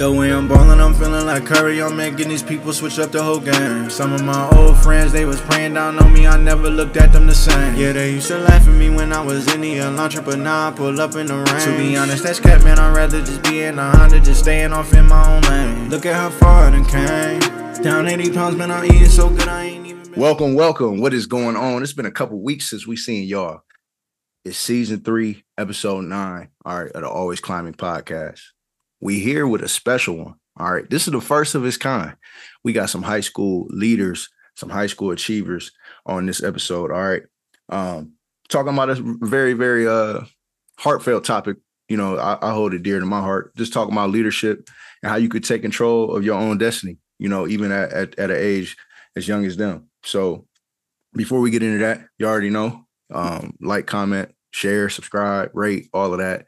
The way I'm ballin', I'm feeling like Curry. I'm making these people switch up the whole game. Some of my old friends, they was praying down on me. I never looked at them the same. Yeah, they used to laugh at me when I was in the Elantra, but now I pull up in the rain. To be honest, that's cat, man. I'd rather just be in a Honda, just staying off in my own lane. Look at how far I done came. Down 80 pounds, man. I'm eating so good, I ain't even. Welcome, welcome. What is going on? It's been a couple weeks since we seen y'all. It's season three, episode nine. All right, of the Always Climbing podcast. We here with a special one. All right, this is the first of its kind. We got some high school leaders, some high school achievers on this episode. All right, um, talking about a very, very uh heartfelt topic. You know, I, I hold it dear to my heart. Just talking about leadership and how you could take control of your own destiny. You know, even at at, at an age as young as them. So before we get into that, you already know, um, like, comment, share, subscribe, rate, all of that.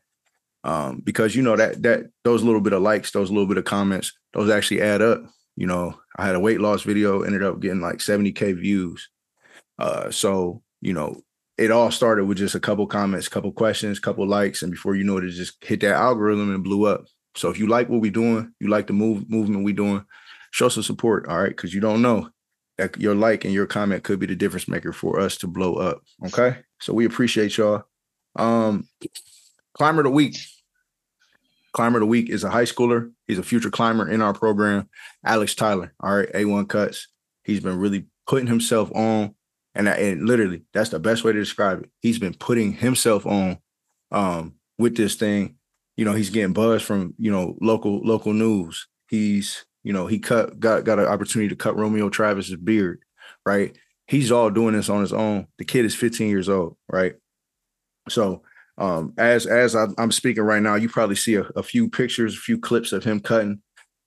Um, because you know that that those little bit of likes, those little bit of comments, those actually add up. You know, I had a weight loss video, ended up getting like 70k views. Uh, so you know, it all started with just a couple comments, couple questions, couple likes, and before you know it, it just hit that algorithm and blew up. So if you like what we're doing, you like the move movement we're doing, show some support, all right? Because you don't know that your like and your comment could be the difference maker for us to blow up. Okay. So we appreciate y'all. Um climber of the week. Climber of the week is a high schooler. He's a future climber in our program. Alex Tyler. All right, A1 cuts. He's been really putting himself on. And, and literally, that's the best way to describe it. He's been putting himself on um with this thing. You know, he's getting buzz from, you know, local local news. He's you know, he cut got got an opportunity to cut Romeo Travis's beard, right? He's all doing this on his own. The kid is 15 years old, right? So um as as I, am speaking right now, you probably see a, a few pictures, a few clips of him cutting.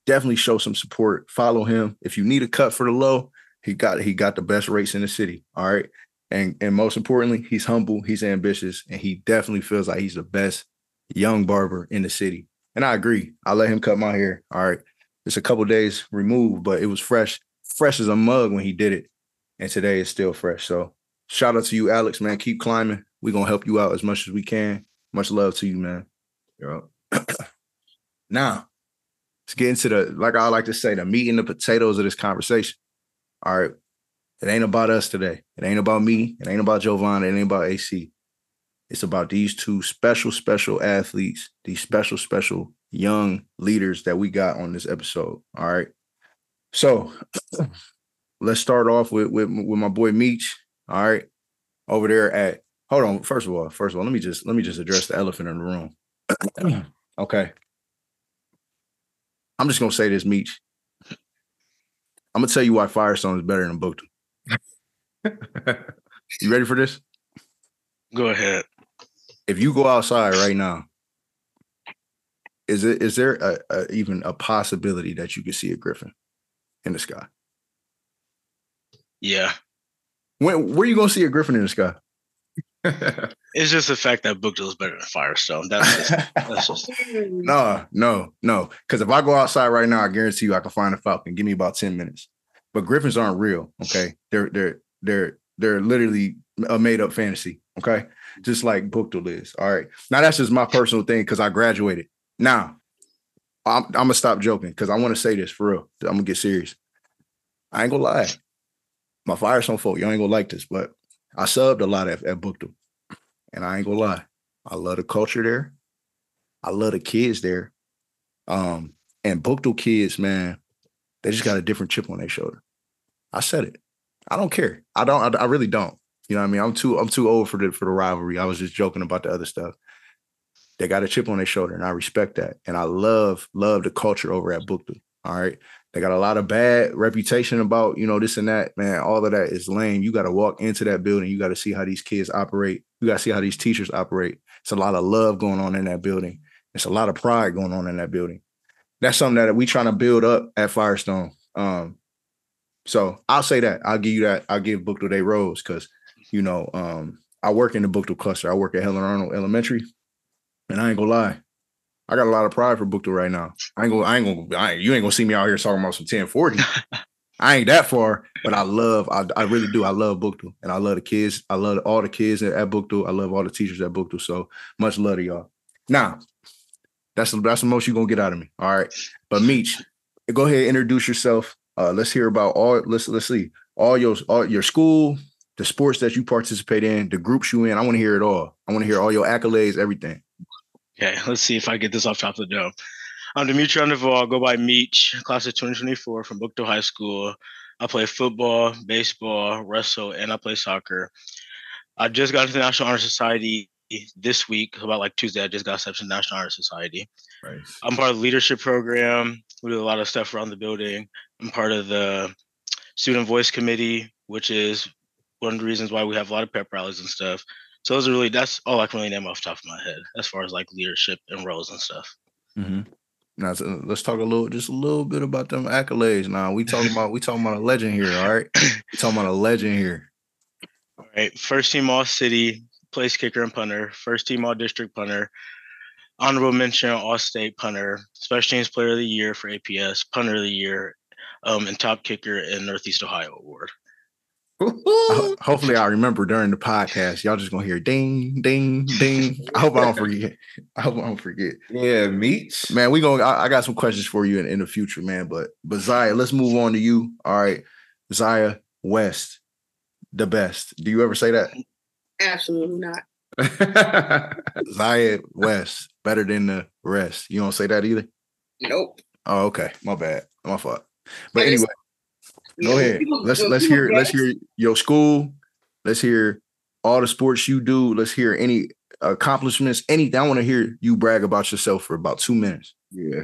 Definitely show some support. Follow him. If you need a cut for the low, he got he got the best rates in the city. All right. And and most importantly, he's humble, he's ambitious, and he definitely feels like he's the best young barber in the city. And I agree. I let him cut my hair. All right it's a couple days removed, but it was fresh, fresh as a mug when he did it. And today it's still fresh. So shout out to you, Alex, man. Keep climbing. We're gonna help you out as much as we can. Much love to you, man. now, let's get into the like I like to say, the meat and the potatoes of this conversation. All right. It ain't about us today. It ain't about me. It ain't about Jovan. It ain't about AC. It's about these two special, special athletes, these special, special young leaders that we got on this episode. All right. So let's start off with, with with my boy Meech. All right. Over there at hold on. First of all, first of all, let me just let me just address the elephant in the room. okay. I'm just gonna say this, Meech. I'm gonna tell you why Firestone is better than Buchtel. you ready for this? Go ahead. If you go outside right now is it is there a, a, even a possibility that you could see a griffin in the sky? Yeah. When where are you gonna see a griffin in the sky? It's just the fact that Buchtel is better than Firestone. That's just, that's just... no, no, no. Because if I go outside right now, I guarantee you I can find a falcon. Give me about ten minutes. But griffins aren't real. Okay, they're they're they're they're literally a made up fantasy. Okay, just like Buchtel is. All right. Now that's just my personal thing because I graduated. Now, I'm, I'm gonna stop joking because I want to say this for real. I'm gonna get serious. I ain't gonna lie. My Firestone folk, Y'all ain't gonna like this, but I subbed a lot at, at Buchtel. And I ain't gonna lie. I love the culture there. I love the kids there. Um, and Buchtel kids, man, they just got a different chip on their shoulder. I said it. I don't care. I don't. I, I really don't. You know what I mean? I'm too. I'm too old for the for the rivalry. I was just joking about the other stuff they got a chip on their shoulder, and I respect that. And I love love the culture over at Buchtel. All right, they got a lot of bad reputation about you know this and that. Man, all of that is lame. You got to walk into that building. You got to see how these kids operate. You got to see how these teachers operate. It's a lot of love going on in that building. It's a lot of pride going on in that building. That's something that we trying to build up at Firestone. Um, so I'll say that. I'll give you that. I'll give Buchtel their rose because you know um, I work in the Buchtel cluster. I work at Helen Arnold Elementary. And I ain't gonna lie, I got a lot of pride for Buchtel right now. I ain't gonna, I ain't gonna, I ain't, you ain't gonna see me out here talking about some 1040. I ain't that far, but I love, I, I really do. I love Buchtel and I love the kids. I love all the kids at, at Buchtel. I love all the teachers at Buchtel. So much love to y'all. Now, That's that's the most you're gonna get out of me. All right. But Meech, go ahead, introduce yourself. Uh, let's hear about all let's let's see all your all your school, the sports that you participate in, the groups you in. I want to hear it all. I want to hear all your accolades, everything. Okay, let's see if I get this off top of the dome. I'm Demetrion Duvall. Go by Meech, class of 2024 from Buchtel High School. I play football, baseball, wrestle, and I play soccer. I just got into the National Honor Society this week, about like Tuesday. I just got accepted to the National Honor Society. Nice. I'm part of the leadership program. We do a lot of stuff around the building. I'm part of the Student Voice Committee, which is one of the reasons why we have a lot of pep rallies and stuff. So those are really that's all I can really name off the top of my head as far as like leadership and roles and stuff. Mm-hmm. Now so let's talk a little, just a little bit about them accolades. Now we talking about we talking about a legend here. All right, we talking about a legend here. All right, first team all city, place kicker and punter, first team all district punter, honorable mention all state punter, special teams player of the year for APS, punter of the year, um, and top kicker in Northeast Ohio award. Hopefully, I remember during the podcast. Y'all just gonna hear ding, ding, ding. I hope I don't forget. I hope I don't forget. Yeah, Meech man. We going I, I, got some questions for you in, in the future, man. But but Xyia, let's move on to you. All right, Xyia West, the best. Do you ever say that? Absolutely not. Xyia West, better than the rest. You don't say that either. Nope. Oh, okay. My bad. My fault. But anyway, Go ahead. Let's let's hear let's hear your school. Let's hear all the sports you do. Let's hear any accomplishments, anything. I want to hear you brag about yourself for about two minutes. Yeah.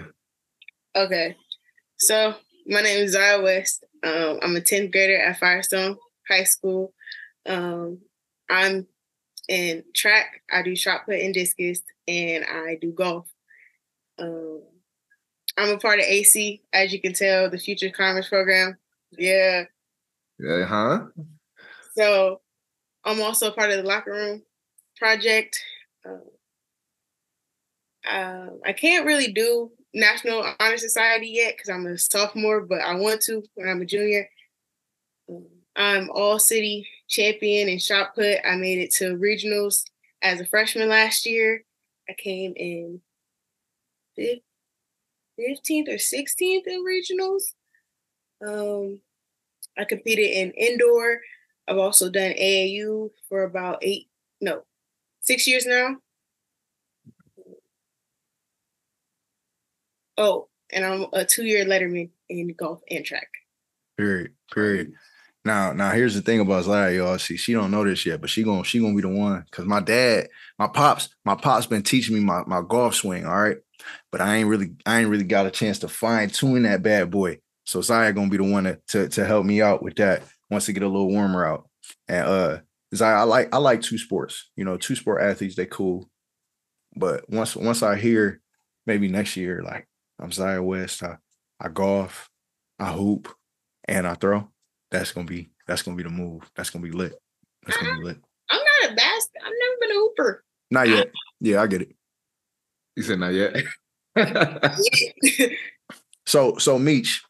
Okay. So my name is Xyia West. Um, I'm a 10th grader at Firestone High School. Um, I'm in track. I do shot put and discus, and I do golf. Um, I'm a part of AC, as you can tell, the Future Climbers Program. Yeah. Yeah, huh? So I'm also part of the locker room project. Um, uh, I can't really do National Honor Society yet because I'm a sophomore, but I want to when I'm a junior. Um, I'm all city champion in shot put. I made it to regionals as a freshman last year. I came in 15th or 16th in regionals. Um, I competed in indoor. I've also done AAU for about eight, no, six years now. Oh, and I'm a two-year letterman in golf and track. Period. Period. Now, now here's the thing about Xyia, y'all. See, she don't know this yet, but she gonna she gonna be the one. Cause my dad, my pops, my pops been teaching me my, my golf swing. All right. But I ain't really, I ain't really got a chance to fine tune that bad boy. So Xyia gonna be the one to, to, to help me out with that once it get a little warmer out. And uh Xyia, I like I like two sports. You know, two sport athletes, they cool. But once once I hear maybe next year, like I'm Xyia West, I, I golf, I hoop, and I throw, that's gonna be that's gonna be the move. That's gonna be lit. That's gonna be lit. I'm not a best. I've never been a hooper. Not yet. Yeah, I get it. You said not yet. so so Meech,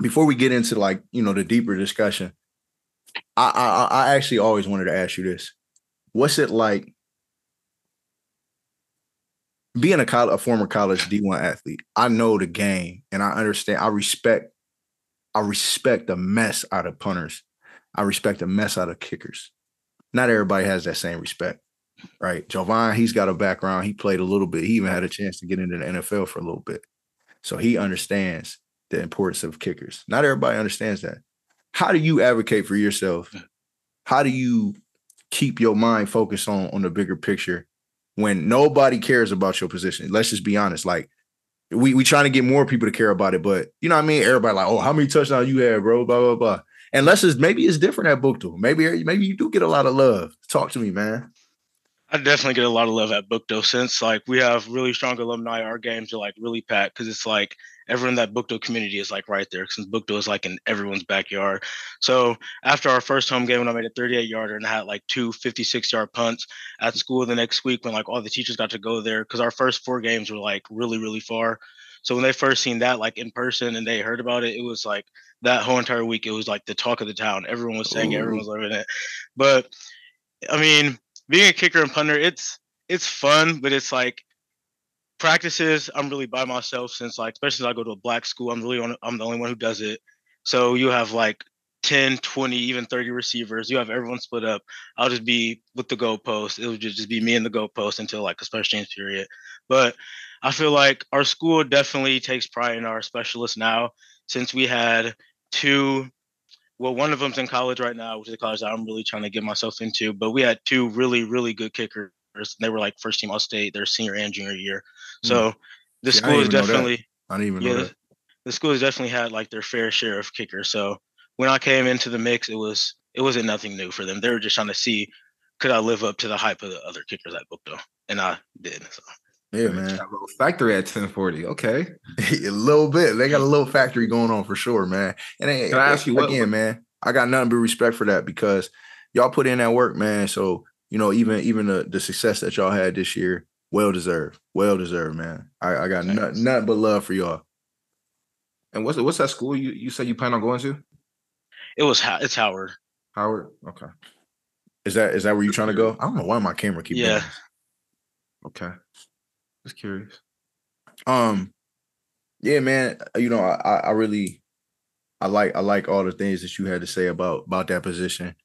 before we get into like you know the deeper discussion, I, I I actually always wanted to ask you this: What's it like being a college, a former college D one athlete? I know the game, and I understand. I respect. I respect the mess out of punters. I respect the mess out of kickers. Not everybody has that same respect, right? Jovan, he's got a background. He played a little bit. He even had a chance to get into the NFL for a little bit, so he understands the importance of kickers. Not everybody understands that. How do you advocate for yourself? How do you keep your mind focused on on the bigger picture when nobody cares about your position? Let's just be honest. Like we we trying to get more people to care about it, but you know what I mean. Everybody like, oh, how many touchdowns you had, bro? Blah blah blah. Unless it's maybe it's different at Buchtel. Maybe maybe you do get a lot of love. Talk to me, man. I definitely get a lot of love at Buchtel since like we have really strong alumni. Our games are like really packed because it's like everyone in that Buchtel community is like right there since Buchtel is like in everyone's backyard. So after our first home game when I made a 38 yarder and I had like two 56 yard punts at school the next week when like all the teachers got to go there because our first four games were like really, really far. So when they first seen that like in person and they heard about it, it was like that whole entire week, it was like the talk of the town. Everyone was saying it, everyone was loving it. But I mean, being a kicker and punter, it's it's fun, but it's like practices, I'm really by myself since like, especially since I go to a black school, I'm really on, I'm the only one who does it. So you have like 10, 20, even 30 receivers. You have everyone split up. I'll just be with the goalpost. It'll just, just be me and the goalpost until like a special teams period. But I feel like our school definitely takes pride in our specialists now since we had two well, one of them's in college right now, which is a college that I'm really trying to get myself into. But we had two really, really good kickers. They were like first team all state their senior and junior year. Mm. So the See, I school is even know that. definitely I didn't even yeah, know the, that. the school has definitely had like their fair share of kickers. So when I came into the mix, it was it wasn't nothing new for them. They were just trying to see could I live up to the hype of the other kickers I booked Buchtel, and I did. So Yeah, man. A little factory at 1040. Okay. a little bit. They got a little factory going on for sure, man. And hey, Can I ask you what- again, man? I got nothing but respect for that because y'all put in that work, man. So you know, even even the, the success that y'all had this year, well deserved, well deserved, man. I, I got Thanks. nothing, nothing but love for y'all. And what's what's that school you, you said you plan on going to? it was Ho- it's Howard. Howard. Okay. Is that is that where you trying to go? I don't know why my camera keep Yeah. doing Okay. Just curious. Um, yeah, man. You know, I I- I really, I like I like all the things that you had to say about about that position.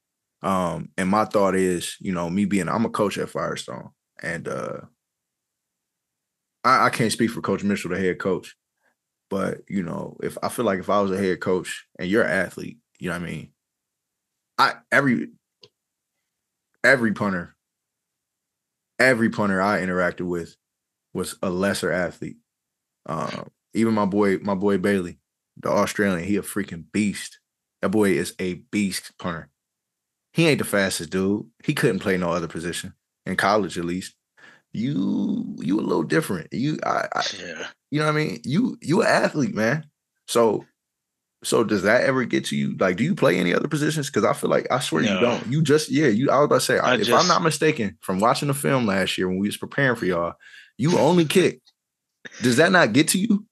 Um, and my thought is, you know, me being I'm a coach at Firestone, and uh I, I can't speak for Coach Mitchell, the head coach, but you know, if I feel like if I was a head coach and you're an athlete, you know what I mean. I every every punter, every punter I interacted with was a lesser athlete. Um, even my boy, my boy Bailey, the Australian, he a freaking beast. That boy is a beast punter. He ain't the fastest dude. He couldn't play no other position in college, at least. You, you a little different. You, I, I Yeah. you know what I mean? You, you an athlete, man. So, so does that ever get to you? Like, do you play any other positions? Because I feel like I swear you don't. You just, yeah. You, I was about to say, I if I'm not mistaken, from watching the film last year when we was preparing for y'all, you only kick. Does that not get to you?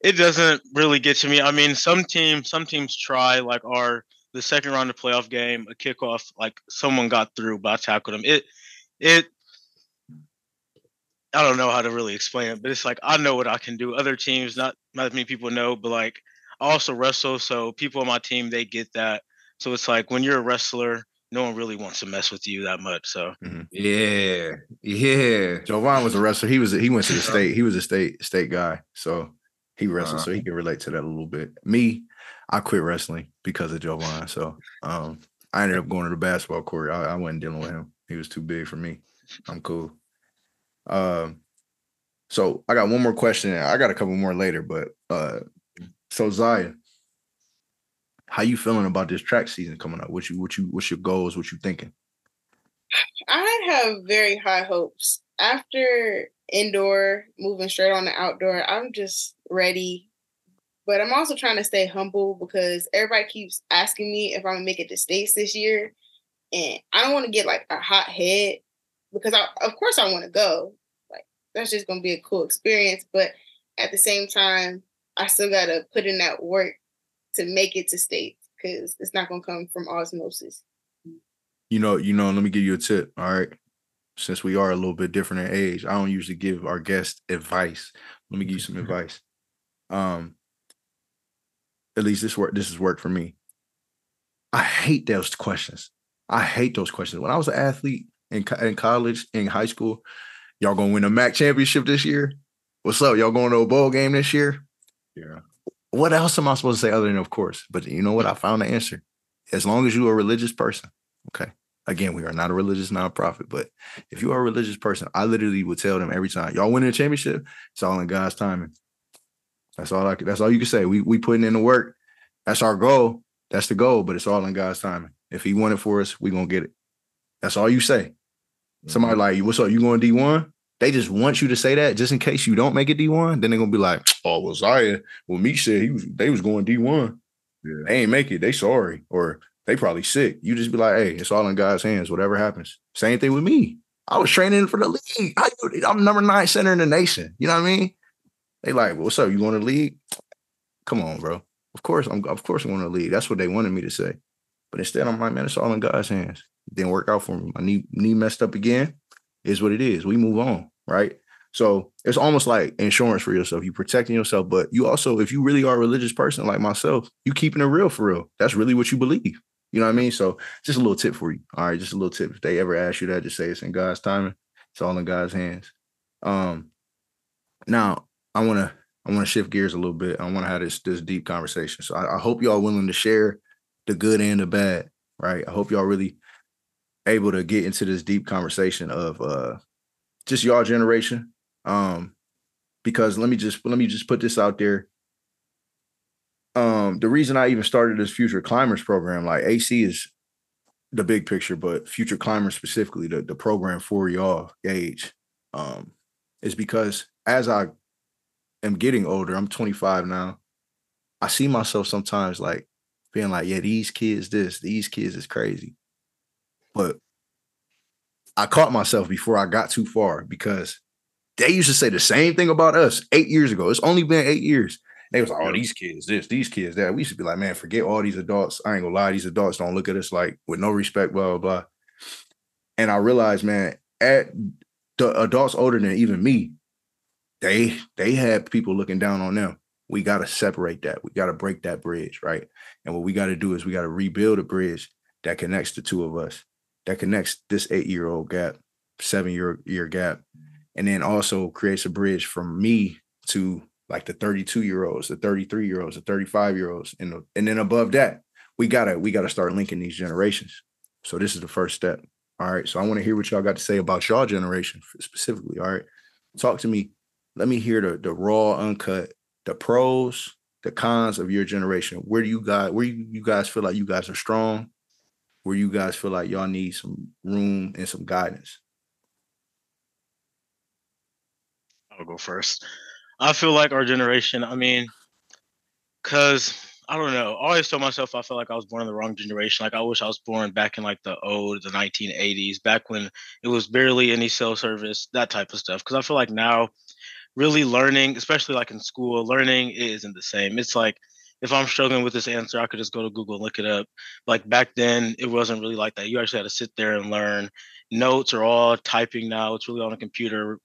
it doesn't really get to me. I mean, some teams, some teams try like our the second round of playoff game, a kickoff, like someone got through, but I tackled him. It, it. I don't know how to really explain it, but it's like I know what I can do. Other teams, not not many people know, but like I also wrestle, so people on my team they get that. So it's like when you're a wrestler, no one really wants to mess with you that much. So Yeah. Yeah. Jovan was a wrestler. He was he went to the state. He was a state state guy. So he wrestled, so he can relate to that a little bit. Me, I quit wrestling because of Jovan. So um I ended up going to the basketball court. I, I wasn't dealing with him. He was too big for me. I'm cool. Um so I got one more question. I got a couple more later, but uh so Xyia, how you feeling about this track season coming up? What you what you what's your goals? What you thinking? I have very high hopes. After indoor, moving straight on to outdoor, I'm just ready. But I'm also trying to stay humble because everybody keeps asking me if I'm gonna make it to states this year. And I don't want to get like a hot head because I of course I want to go. Like that's just gonna be a cool experience. But at the same time, I still gotta put in that work to make it to states because it's not gonna come from osmosis. You know, you know, let me give you a tip. All right. Since we are a little bit different in age, I don't usually give our guests advice. Let me give you some advice. Um, at least this work, this has worked for me. I hate those questions. I hate those questions. When I was an athlete in, co- in college, in high school, y'all gonna win a MAC championship this year? What's up? Y'all going to a bowl game this year? Yeah. What else am I supposed to say other than of course? But you know what? I found the answer. As long as you're a religious person, okay. Again, we are not a religious nonprofit, but if you are a religious person, I literally would tell them every time, y'all winning a championship, it's all in God's timing. That's all I could, that's all you can say. We we putting in the work. That's our goal. That's the goal, but it's all in God's timing. If he won it for us, we gonna get it. That's all you say. Somebody Mm-hmm. like, what's up? You going D1? They just want you to say that just in case you don't make it D1. Then they're gonna be like, oh, well, Xyia, well, Meek said he was they was going D1. Yeah. They ain't make it. They sorry. Or they probably sick. You just be like, hey, it's all in God's hands. Whatever happens. Same thing with me. I was training for the league. I, I'm number nine center in the nation. You know what I mean? They like, what's up? You going to the league? Come on, bro. Of course, I'm of course I'm going to the league. That's what they wanted me to say. But instead, I'm like, man, it's all in God's hands. It didn't work out for me. My knee knee messed up again. Is what it is. We move on, right? So it's almost like insurance for yourself. You protecting yourself, but you also, if you really are a religious person like myself, you keeping it real for real. That's really what you believe. You know what I mean? So just a little tip for you. All right, just a little tip. If they ever ask you that, just say it's in God's timing. It's all in God's hands. Um, now I want to I want to shift gears a little bit. I want to have this this deep conversation. So I, I hope y'all willing to share the good and the bad. Right. I hope y'all really able to get into this deep conversation of uh just y'all generation. Um, because let me just let me just put this out there. Um, the reason I even started this future climbers program, like AC is the big picture, but future climbers specifically, the, the program for y'all age, um, is because as I am getting older, I'm 25 now. I see myself sometimes like being like, yeah, these kids, this, these kids is crazy. But I caught myself before I got too far because they used to say the same thing about us eight years ago. It's only been eight years. They was like, oh, these kids, this, these kids, that. We used to be like, man, forget all these adults. I ain't gonna lie, these adults don't look at us like with no respect, blah, blah, blah. And I realized, man, at the adults older than even me, they they had people looking down on them. We got to separate that. We got to break that bridge, right? And what we got to do is we got to rebuild a bridge that connects the two of us that connects this eight year old gap, seven year year gap, and then also creates a bridge from me to like the 32 year olds, the 33 year olds, the 35 year olds, and and then above that, we gotta we gotta start linking these generations. So this is the first step. All right. So I want to hear what y'all got to say about y'all generation specifically. All right. Talk to me. Let me hear the the raw, uncut, the pros, the cons of your generation. Where do you guys where you, you guys feel like you guys are strong? Where you guys feel like y'all need some room and some guidance? I'll go first. I feel like our generation, I mean, because I don't know. I always tell myself I felt like I was born in the wrong generation. Like I wish I was born back in like the old, the 1980s, back when it was barely any cell service, that type of stuff. Because I feel like now, really learning, especially like in school, learning isn't the same. It's like if I'm struggling with this answer, I could just go to Google and look it up. Like back then, it wasn't really like that. You actually had to sit there and learn. Notes are all typing now. It's really on a computer.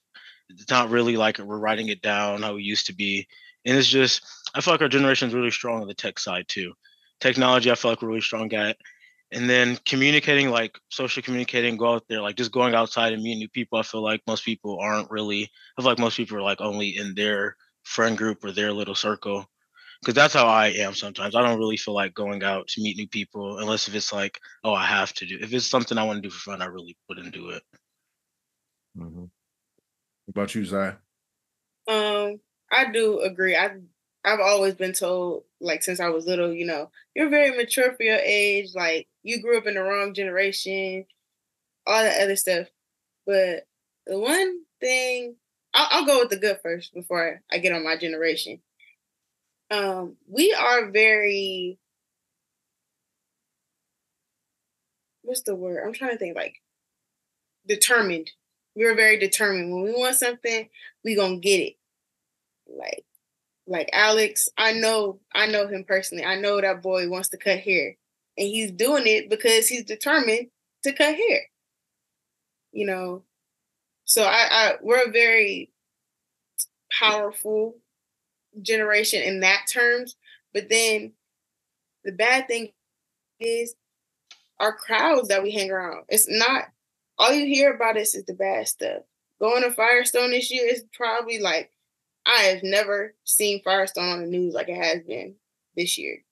It's not really like we're writing it down how we used to be. And it's just, I feel like our generation is really strong on the tech side too. Technology, I feel like we're really strong at. And then communicating, like social communicating, go out there, like just going outside and meeting new people. I feel like most people aren't really, I feel like most people are like only in their friend group or their little circle because that's how I am sometimes. I don't really feel like going out to meet new people unless if it's like, oh, I have to do. If it's something I want to do for fun, I really wouldn't do it. Mm-hmm. What about you, Zai? Um, I do agree. I I've always been told, like since I was little, you know, you're very mature for your age. Like you grew up in the wrong generation, all that other stuff. But the one thing, I'll, I'll go with the good first before I get on my generation um, we are very what's the word? I'm trying to think like determined. We're very determined. When we want something, we gonna get it. Like like Alex, I know I know him personally. I know that boy wants to cut hair. And he's doing it because he's determined to cut hair. You know. So I, I we're very powerful generation in that terms. But then the bad thing is our crowds that we hang around. It's not all you hear about us is the bad stuff. Going to Firestone this year is probably like I have never seen Firestone on the news like it has been this year.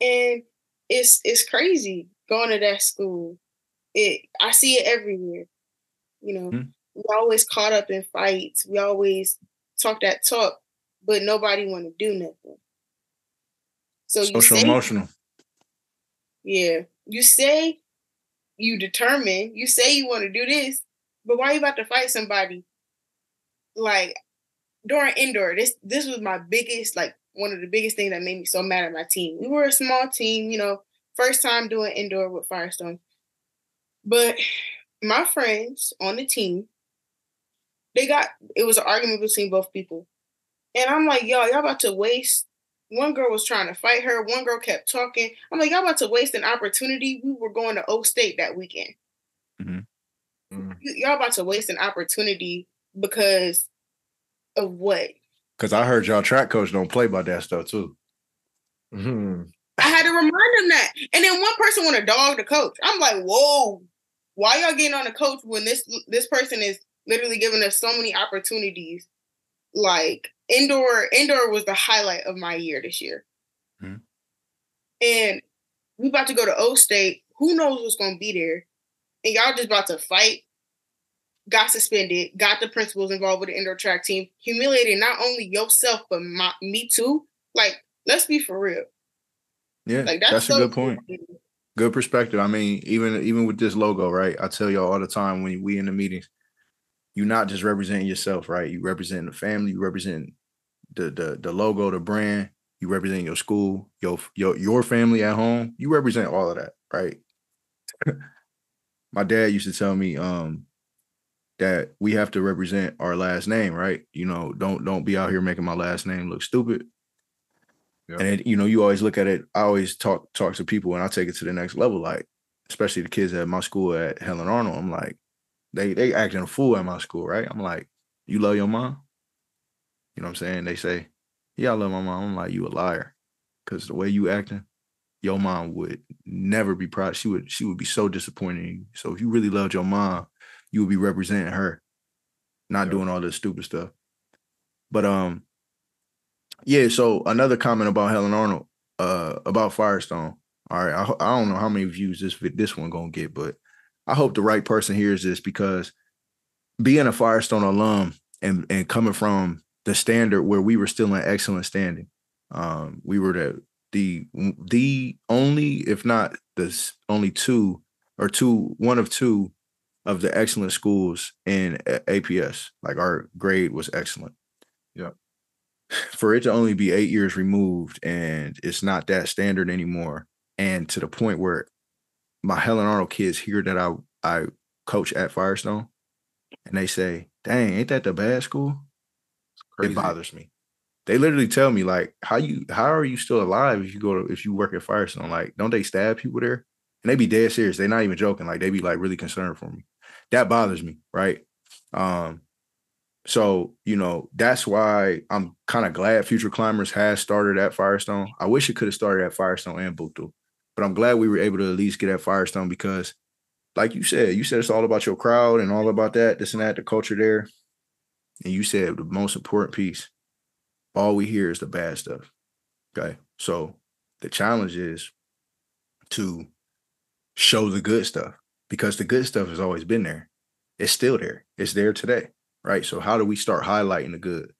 And it's it's crazy going to that school. It I see it everywhere. You know, mm-hmm. we always caught up in fights. We always talk that talk, but nobody want to do nothing. So social say, emotional. Yeah, you say you determine. You say you want to do this, but why are you about to fight somebody? Like during indoor, this this was my biggest like one of the biggest things that made me so mad at my team. We were a small team, you know, first time doing indoor with Firestone. But my friends on the team, they got it was an argument between both people. And I'm like, y'all, y'all about to waste. One girl was trying to fight her. One girl kept talking. I'm like, y'all about to waste an opportunity. We were going to Oak State that weekend. Mm-hmm. Mm-hmm. Y- y'all about to waste an opportunity because of what? Because I heard y'all track coach don't play by that stuff too. hmm I had to remind them that. And then one person want to dog the coach. I'm like, whoa, why y'all getting on the coach when this this person is literally giving us so many opportunities? Like indoor, indoor was the highlight of my year this year. Mhm. And we about to go to O State. Who knows what's gonna be there? And y'all just about to fight. Got suspended. Got the principals involved with the indoor track team. Humiliating not only yourself but my, me too. Like, let's be for real. Yeah, Like that's, that's, a good point. Good perspective. I mean, even even with this logo, right? I tell y'all all the time when we in the meetings, you're not just representing yourself, right? You represent the family, you represent the the the logo, the brand, you represent your school, your your your family at home. You represent all of that, right? My dad used to tell me um that we have to represent our last name, right? You know, don't don't be out here making my last name look stupid. Yeah. And it, you know, you always look at it. I always talk talk to people, and I take it to the next level. Like, especially the kids at my school at Helen Arnold. I'm like, they they acting a fool at my school, right? I'm like, you love your mom? You know what I'm saying? They say, yeah, I love my mom. I'm like, you a liar, because the way you acting, your mom would never be proud. She would she would be so disappointed in you. So if you really loved your mom, you would be representing her, not Yeah. doing all this stupid stuff. But um, yeah. So another comment about Helen Arnold, uh, about Firestone. All right, I, I don't know how many views this this one gonna get, but I hope the right person hears this because being a Firestone alum and and coming from the standard where we were still in excellent standing, um, we were the the the only, if not the only two or two, one of two of the excellent schools in APS. Like our grade was excellent. Yeah. For it to only be eight years removed and it's not that standard anymore, and to the point where my Helen Arnold kids hear that I I coach at Firestone, and they say, "Dang, ain't that the bad school?" Crazy. It bothers me. They literally tell me like, "How you? How are you still alive if you go to if you work at Firestone? Like, don't they stab people there?" And they be dead serious. They're not even joking. Like, they be like really concerned for me. That bothers me, right? Um, so you know that's why I'm kind of glad Future Climbers has started at Firestone. I wish it could have started at Firestone and Buchtel, but I'm glad we were able to at least get at Firestone because, like you said, you said it's all about your crowd and all about that, this and that, the culture there. And you said the most important piece, all we hear is the bad stuff. Okay. So the challenge is to show the good stuff because the good stuff has always been there. It's still there. It's there today. Right. So how do we start highlighting the good?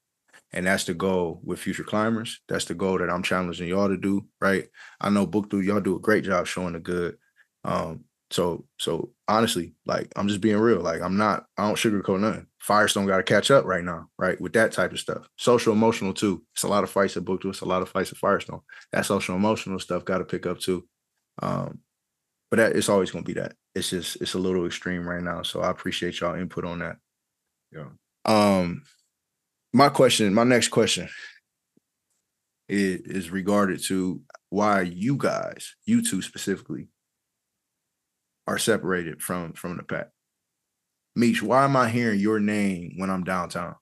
And that's the goal with future climbers. That's the goal that I'm challenging y'all to do. Right. I know Buchtel y'all do a great job showing the good. Um, so so honestly, like I'm just being real. Like I'm not, I don't sugarcoat nothing. Firestone got to catch up right now, right? With that type of stuff. Social emotional too. It's a lot of fights at Book It's a lot of fights at Firestone. That social emotional stuff got to pick up too. Um, but that it's always gonna be that. It's just it's a little extreme right now. So I appreciate y'all input on that. Yeah. Um my question, my next question is, is regarded to why you guys, you two specifically, are separated from from the pack. Meech, why am I hearing your name when I'm downtown?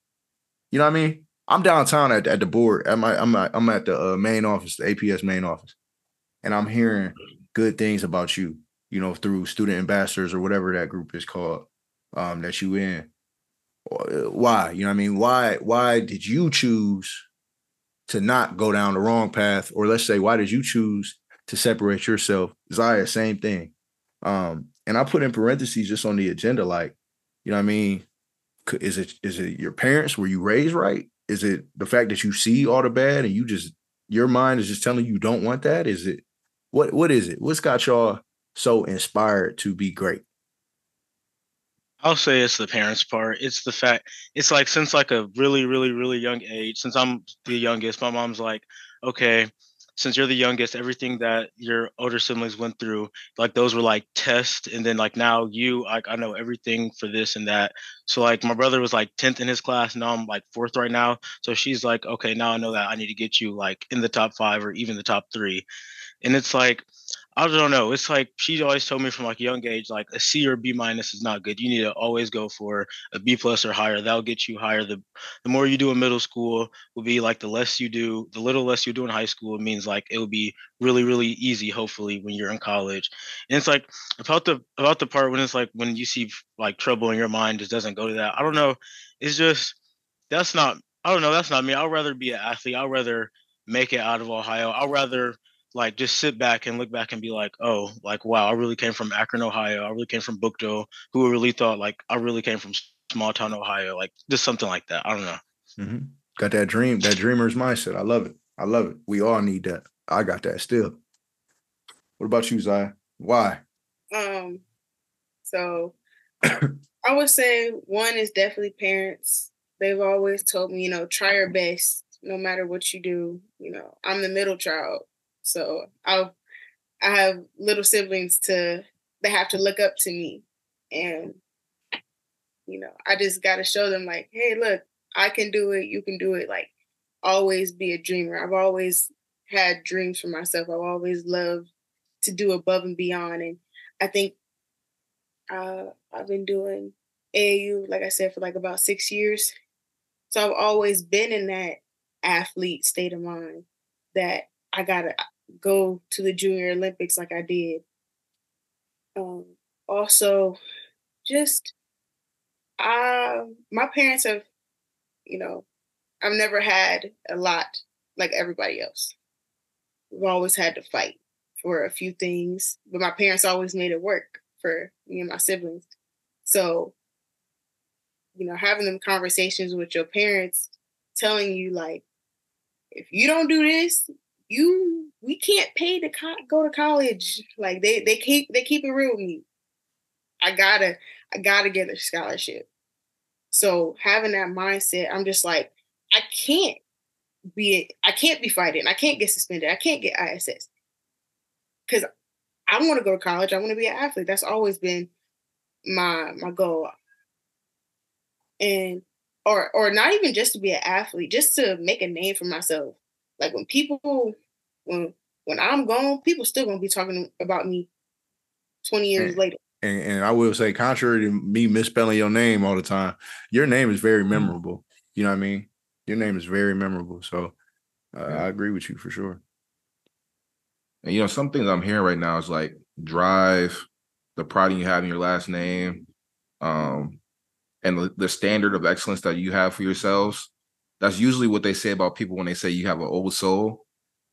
You know what I mean? I'm downtown at, at the board. At my, I'm at, I'm at the uh, main office, the APS main office, and I'm hearing good things about you. You know, through student ambassadors or whatever that group is called um, that you in. Uh, Why? You know what I mean? Why? Why did you choose to not go down the wrong path, or let's say, why did you choose to separate yourself? Xyia, same thing. Um, and I put in parentheses just on the agenda, like, you know what I mean? Is it is it your parents? Were you raised right? Is it the fact that you see all the bad and you just your mind is just telling you don't want that? Is it what what is it? What's got y'all so inspired to be great? I'll say it's the parents part. It's the fact it's like since like a really, really, really young age, since I'm the youngest, my mom's like, okay, since you're the youngest, everything that your older siblings went through, like those were like tests. And then like now you I know everything for this and that. So like my brother was like 10th in his class. Now I'm like fourth right now. So she's like, okay, now I know that I need to get you like in the top five or even the top three. And it's like I don't know. It's like she always told me from like a young age, like a C or B minus is not good. You need to always go for a B plus or higher. That'll get you higher. The the more you do in middle school will be like the less you do, the little less you do in high school. Means like it will be really, really easy, hopefully, when you're in college. And it's like about the about the part when it's like when you see like trouble in your mind just doesn't go to that. I don't know. It's just that's not I don't know, that's not me. I'd rather be an athlete. I'd rather make it out of Ohio. I'd rather like just sit back and look back and be like, oh, like wow, I really came from Akron, Ohio. I really came from Buchtel. Who really thought like I really came from small town Ohio, like just something like that. I don't know. Mm-hmm. Got that dream, that dreamer's mindset. I love it. I love it. We all need that. I got that still. What about you, Xyia? Why? Um, so I would say one is definitely parents. They've always told me, you know, try your best no matter what you do. You know, I'm the middle child. So I I have little siblings to they have to look up to me. And you know, I just gotta show them like, hey, look, I can do it, you can do it. Like always be a dreamer. I've always had dreams for myself. I've always loved to do above and beyond. And I think uh, I've been doing AAU, like I said, for like about six years. So I've always been in that athlete state of mind that I gotta go to the Junior Olympics like I did. Um, also, just uh, my parents have, you know, I've never had a lot like everybody else. We've always had to fight for a few things, but my parents always made it work for me and my siblings. So, you know, having them conversations with your parents, telling you like, if you don't do this, you we can't pay to co- go to college. Like they they keep they keep it real with me. I gotta I gotta get a scholarship. So having that mindset, I'm just like I can't be I can't be fighting. I can't get suspended. I can't get ISS because I want to go to college. I want to be an athlete. That's always been my my goal. And or or not even just to be an athlete, just to make a name for myself. Like when people when when I'm gone, people still gonna be talking about me 20 years and, later. And, and I will say, contrary to me misspelling your name all the time, your name is very mm. memorable. You know what I mean? Your name is very memorable. So uh, yeah. I agree with you for sure. And you know, some things I'm hearing right now is like drive, the pride you have in your last name, um, and the, the standard of excellence that you have for yourselves. That's usually what they say about people when they say you have an old soul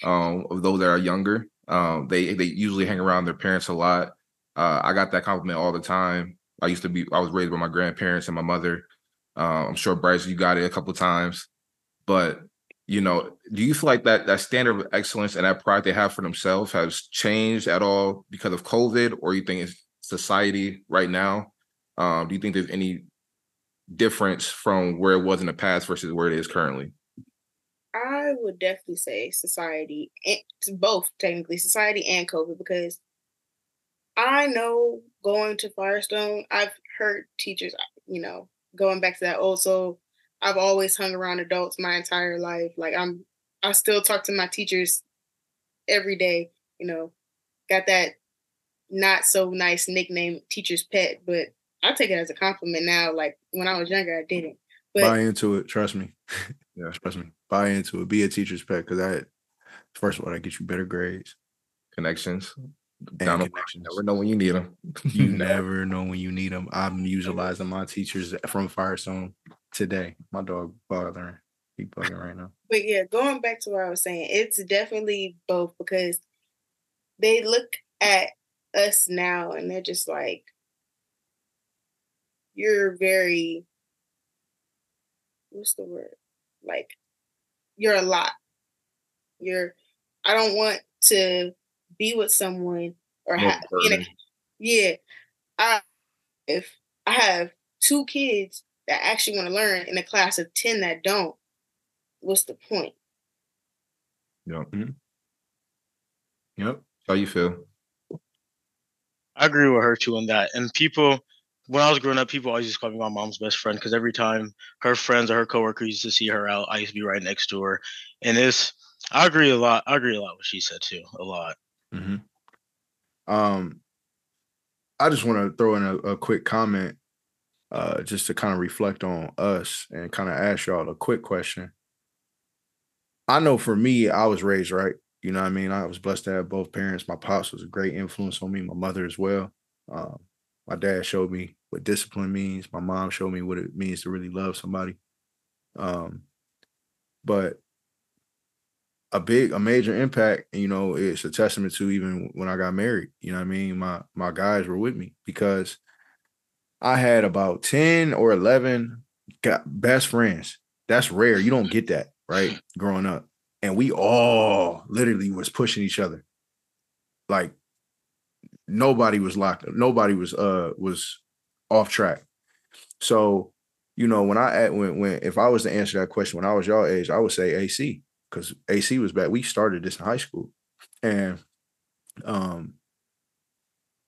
um, of those that are younger. Um, they they usually hang around their parents a lot. Uh, I got that compliment all the time. I used to be I was raised by my grandparents and my mother. Uh, I'm sure Bryce, you got it a couple times, but you know, do you feel like that that standard of excellence and that pride they have for themselves has changed at all because of COVID, or you think it's society right now? Um, do you think there's any difference from where it was in the past versus where it is currently? I would definitely say society, both technically society and COVID, because I know going to Firestone, I've heard teachers, you know, going back to that also, I've always hung around adults my entire life. Like I'm, I still talk to my teachers every day, you know, got that not so nice nickname, teacher's pet, but I take it as a compliment now. Like when I was younger, I didn't. But buy into it. Trust me. yeah, trust me. Buy into it. Be a teacher's pet because that first of all, that gets you better grades, connections. Down connections. Never know when you need them. you never know when you need them. I'm utilizing my teachers from Firestone today. My dog bothering. He bugging right now. But yeah, going back to what I was saying, it's definitely both because they look at us now and they're just like, you're very what's the word? Like you're a lot. You're I don't want to be with someone or no have a, yeah. I if I have two kids that actually want to learn in a class of 10 that don't, what's the point? Yep. Mm-hmm. Yep. How you feel? I agree with her too on that. And people when I was growing up, people always used to call me my mom's best friend because every time her friends or her coworkers used to see her out, I used to be right next to her. And it's, I agree a lot. I agree a lot with what she said too, a lot. Mm-hmm. Um, I just want to throw in a, a quick comment, uh, just to kind of reflect on us and kind of ask y'all a quick question. I know for me, I was raised right. You know what I mean? I was blessed to have both parents. My pops was a great influence on me, my mother as well. Um, my dad showed me what discipline means. My mom showed me what it means to really love somebody. Um, but a big, a major impact, you know, it's a testament to even when I got married. You know what I mean? My my guys were with me because I had about 10 or 11 got best friends. That's rare. You don't get that, right? Growing up. And we all literally was pushing each other. Like nobody was locked. up. Nobody was uh was off track. So, you know, when I when when if I was to answer that question when I was y'all age, I would say AC because AC was back. We started this in high school, and um,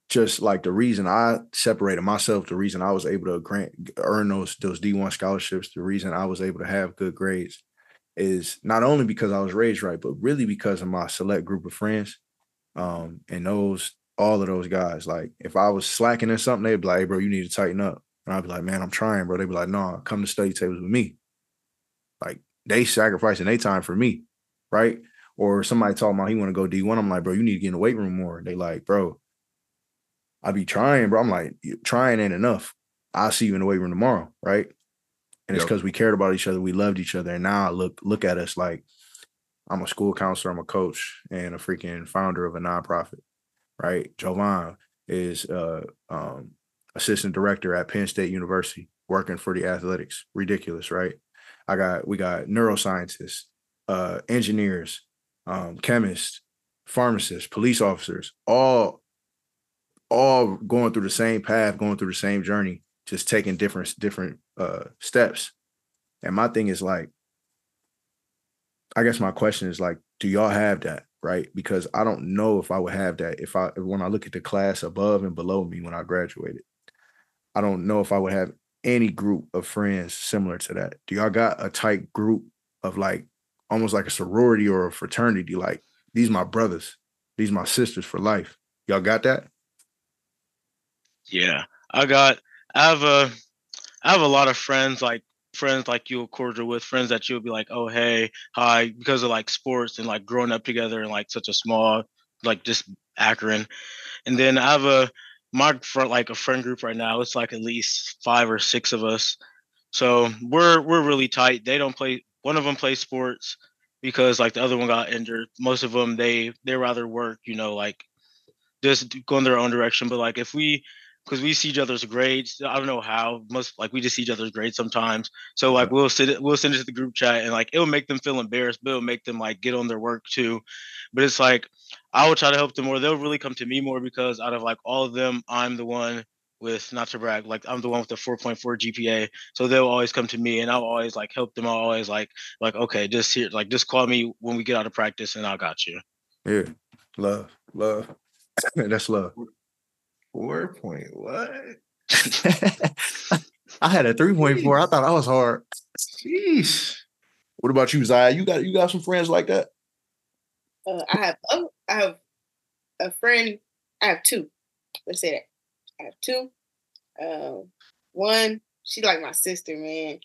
just like the reason I separated myself, the reason I was able to grant earn those those D one scholarships, the reason I was able to have good grades, is not only because I was raised right, but really because of my select group of friends, um, and those all of those guys. Like if I was slacking in something, they'd be like, hey, "Bro, you need to tighten up," and I'd be like, "Man, I'm trying, bro." They'd be like, "No, nah, come to study tables with me." Like they sacrificing their time for me, right? Or somebody talking about he want to go D1. I'm like, bro, you need to get in the weight room more. They like, bro, I'd be trying, bro. I'm like, trying ain't enough. I'll see you in the weight room tomorrow, right? And it's because we cared about each other, we loved each other. And now I look, look at us like I'm a school counselor, I'm a coach, and a freaking founder of a nonprofit, right? Jovan is uh um assistant director at Penn State University, working for the athletics. Ridiculous, right? I got we got neuroscientists, uh, engineers, um, chemists, pharmacists, police officers, all all going through the same path, going through the same journey, just taking different different uh, steps. And my thing is like, I guess my question is like, do y'all have that? Right? Because I don't know if I would have that if I when I look at the class above and below me when I graduated. I don't know if I would have any group of friends similar to that? Do y'all got a tight group of like almost like a sorority or a fraternity? Like these my brothers, these my sisters for life. Y'all got that? Yeah, I got. I have a. I have a lot of friends like friends like you'll cordial with friends that you'll be like, oh hey, hi, because of like sports and like growing up together in like such a small like just Akron, and then I have a my front like a friend group right now it's like at least five or six of us. So we're we're really tight. They don't play one of them plays sports because like the other one got injured. Most of them they they rather work you know like just going their own direction. But like if we because we see each other's grades. I don't know how. Most like we just see each other's grades sometimes. So like we'll sit we'll send it to the group chat and like it'll make them feel embarrassed, but it'll make them like get on their work too. But it's like I will try to help them more. They'll really come to me more because out of like all of them, I'm the one with not to brag, like I'm the one with the 4.4 GPA. So they'll always come to me and I'll always like help them. I'll always like like okay, just here like just call me when we get out of practice and I got you. Yeah. Love. Love. That's love. Four point what? I had a three point four. I thought I was hard. Jeez. What about you, Xyia? You got you got some friends like that? Uh, I have oh, I have a friend. I have two. Let's say that. I have two. Uh, one, she's like my sister, man.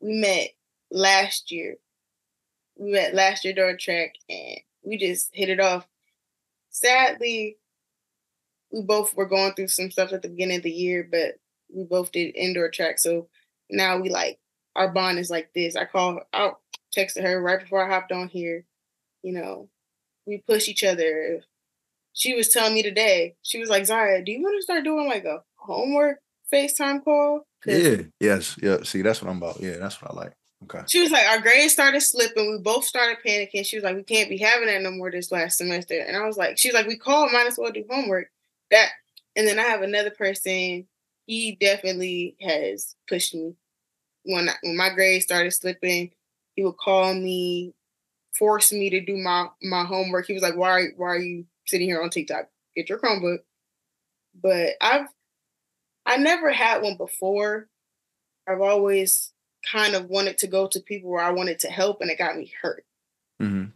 We met last year. We met last year during track, and we just hit it off. Sadly, we both were going through some stuff at the beginning of the year, but we both did indoor track. So now we like our bond is like this. I call I texted her right before I hopped on here. You know, we push each other. She was telling me today, she was like, Xyia, do you want to start doing like a homework FaceTime call? Yeah, yes, yeah. See, that's what I'm about. Yeah, that's what I like. Okay. She was like, our grades started slipping. We both started panicking. She was like, we can't be having that no more this last semester. And I was like, she was like, we called, might as well do homework that and then I have another person. He definitely has pushed me. When I, when my grades started slipping, he would call me, force me to do my my homework. He was like, "Why why are you sitting here on TikTok? Get your Chromebook." But I've I never had one before. I've always kind of wanted to go to people where I wanted to help, and it got me hurt. Mm-hmm.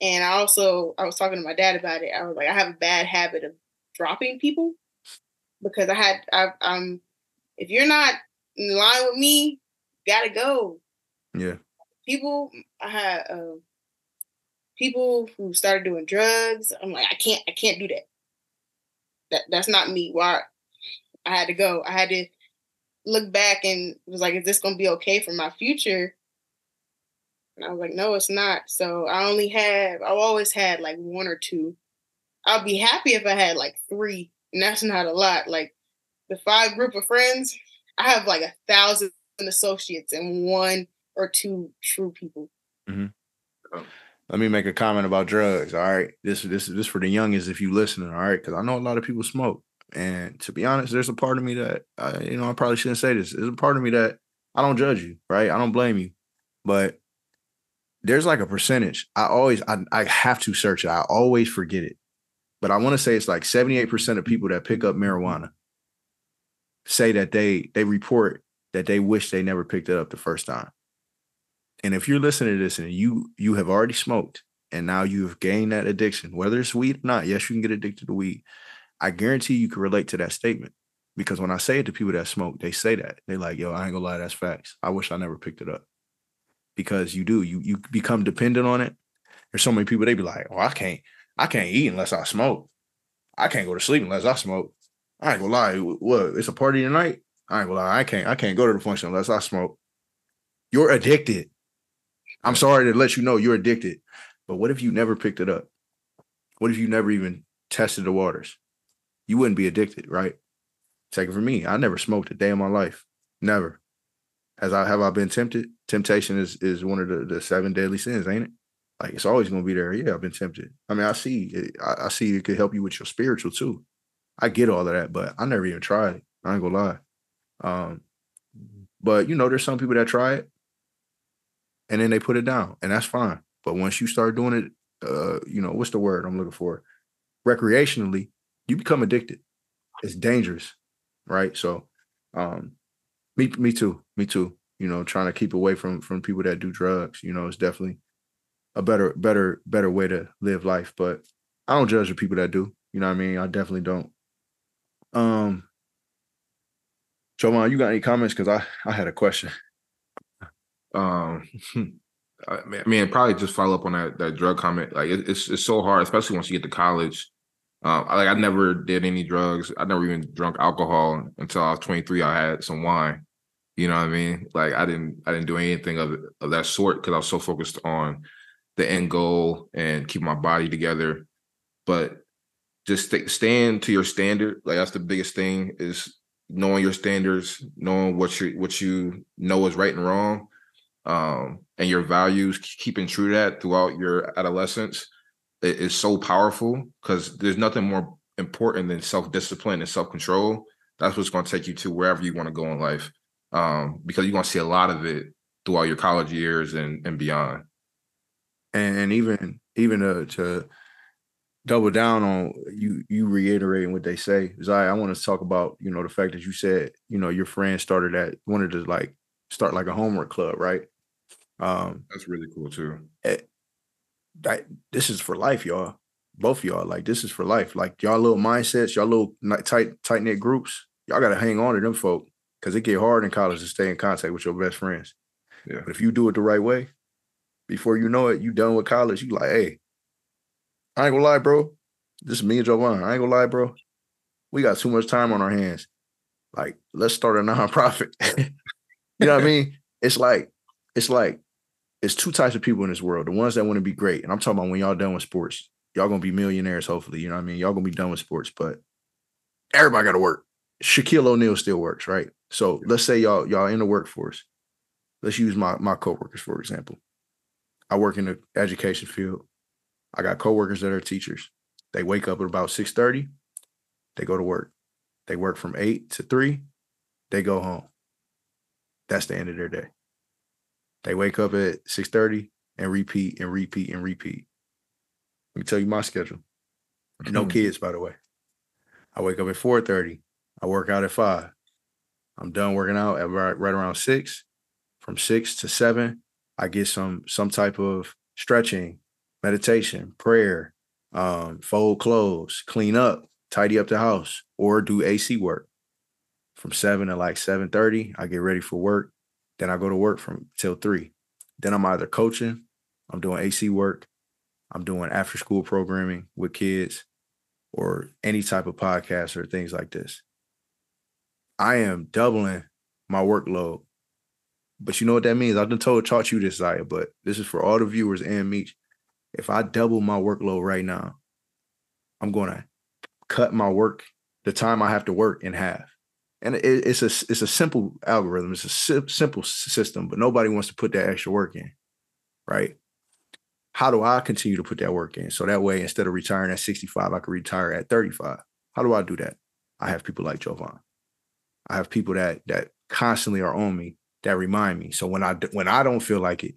And I also I was talking to my dad about it. I was like, I have a bad habit of dropping people because I had I um if you're not in line with me, gotta go. Yeah. People I had uh, people who started doing drugs. I'm like, I can't I can't do that. That that's not me. Why I had to go. I had to look back and was like, is this gonna be okay for my future? And I was like, no, it's not. So I only have I've always had like one or two. I'll be happy if I had like three, and that's not a lot. Like the five group of friends, I have like a thousand associates and one or two true people. Mm-hmm. Oh. Let me make a comment about drugs. All right, this this this for the youngest if you listening. All right, because I know a lot of people smoke, and to be honest, there's a part of me that I, you know I probably shouldn't say this. There's a part of me that I don't judge you, right? I don't blame you, but there's like a percentage. I always I I have to search it. I always forget it, but I want to say it's like 78% of people that pick up marijuana say that they they report that they wish they never picked it up the first time. And if you're listening to this and you you have already smoked and now you have gained that addiction, whether it's weed or not, yes, you can get addicted to weed. I guarantee you can relate to that statement because when I say it to people that smoke, they say that they're like, "Yo, I ain't gonna lie, that's facts. I wish I never picked it up." Because you do, you you become dependent on it. There's so many people they be like, "Oh, I can't, I can't eat unless I smoke. I can't go to sleep unless I smoke. I ain't gonna lie, what? It's a party tonight. I ain't gonna lie, I can't, I can't go to the function unless I smoke. You're addicted. I'm sorry to let you know you're addicted. But what if you never picked it up? What if you never even tested the waters? You wouldn't be addicted, right? Take it from me. I never smoked a day in my life. Never. Has I have I been tempted? Temptation is is one of the, the seven deadly sins, ain't it? Like it's always gonna be there. Yeah, I've been tempted. I mean, I see it, I, I see it could help you with your spiritual too. I get all of that, but I never even tried it. I ain't gonna lie. Um, but you know, there's some people that try it and then they put it down, and that's fine. But once you start doing it, uh, you know, what's the word I'm looking for? Recreationally, you become addicted. It's dangerous, right? So, um, me, me too, me too. You know, trying to keep away from from people that do drugs. You know, it's definitely a better, better, better way to live life. But I don't judge the people that do. You know what I mean? I definitely don't. Um, Jovan, you got any comments? Because I I had a question. Um, I mean, probably just follow up on that that drug comment. Like, it, it's it's so hard, especially once you get to college. Um, I, like I never did any drugs. I never even drunk alcohol until I was 23. I had some wine. You know what I mean? Like I didn't I didn't do anything of of that sort because I was so focused on the end goal and keep my body together. But just stay, stand to your standard. Like that's the biggest thing is knowing your standards, knowing what you what you know is right and wrong, um, and your values. Keeping true to that throughout your adolescence is so powerful because there's nothing more important than self discipline and self control. That's what's going to take you to wherever you want to go in life, um, because you're going to see a lot of it throughout your college years and and beyond. And, even even uh, to double down on you you reiterating what they say Zai, I want to talk about you know the fact that you said you know your friend started that wanted to like start like a homework club right um That's really cool too. that this is for life y'all both of y'all like this is for life like y'all little mindsets y'all little tight tight knit groups y'all got to hang on to them folk because it get hard in college to stay in contact with your best friends Yeah. but if you do it the right way before you know it you done with college you like hey I ain't gonna lie, bro. This is me and Jovan. I ain't gonna lie, bro. We got too much time on our hands. Like, let's start a nonprofit. you know what I mean? It's like, it's like, it's two types of people in this world. The ones that want to be great, and I'm talking about when y'all done with sports. Y'all gonna be millionaires, hopefully. You know what I mean? Y'all gonna be done with sports, but everybody gotta work. Shaquille O'Neal still works, right? So let's say y'all y'all in the workforce. Let's use my my coworkers for example. I work in the education field. I got coworkers that are teachers. They wake up at about 6:30. They go to work. They work from 8 to 3. They go home. That's the end of their day. They wake up at 6:30 and repeat and repeat and repeat. Let me tell you my schedule. No kids, by the way. I wake up at 4:30. I work out at 5. I'm done working out at right, right around 6. From 6 to 7, I get some some type of stretching, meditation, prayer, um, fold clothes, clean up, tidy up the house or do AC work from seven to like seven thirty. I get ready for work. Then I go to work from till three. Then I'm either coaching, I'm doing AC work, I'm doing after school programming with kids, or any type of podcast or things like this. I am doubling my workload. But you know what that means? I've been told taught you this, Xyia, but this is for all the viewers and me. If I double my workload right now, I'm gonna cut my work, the time I have to work in half. And it, it's a it's a simple algorithm. It's a si- simple system, but nobody wants to put that extra work in, right? How do I continue to put that work in so that way instead of retiring at 65, I can retire at 35? How do I do that? I have people like Jovan. I have people that that constantly are on me that remind me. So when I when I don't feel like it,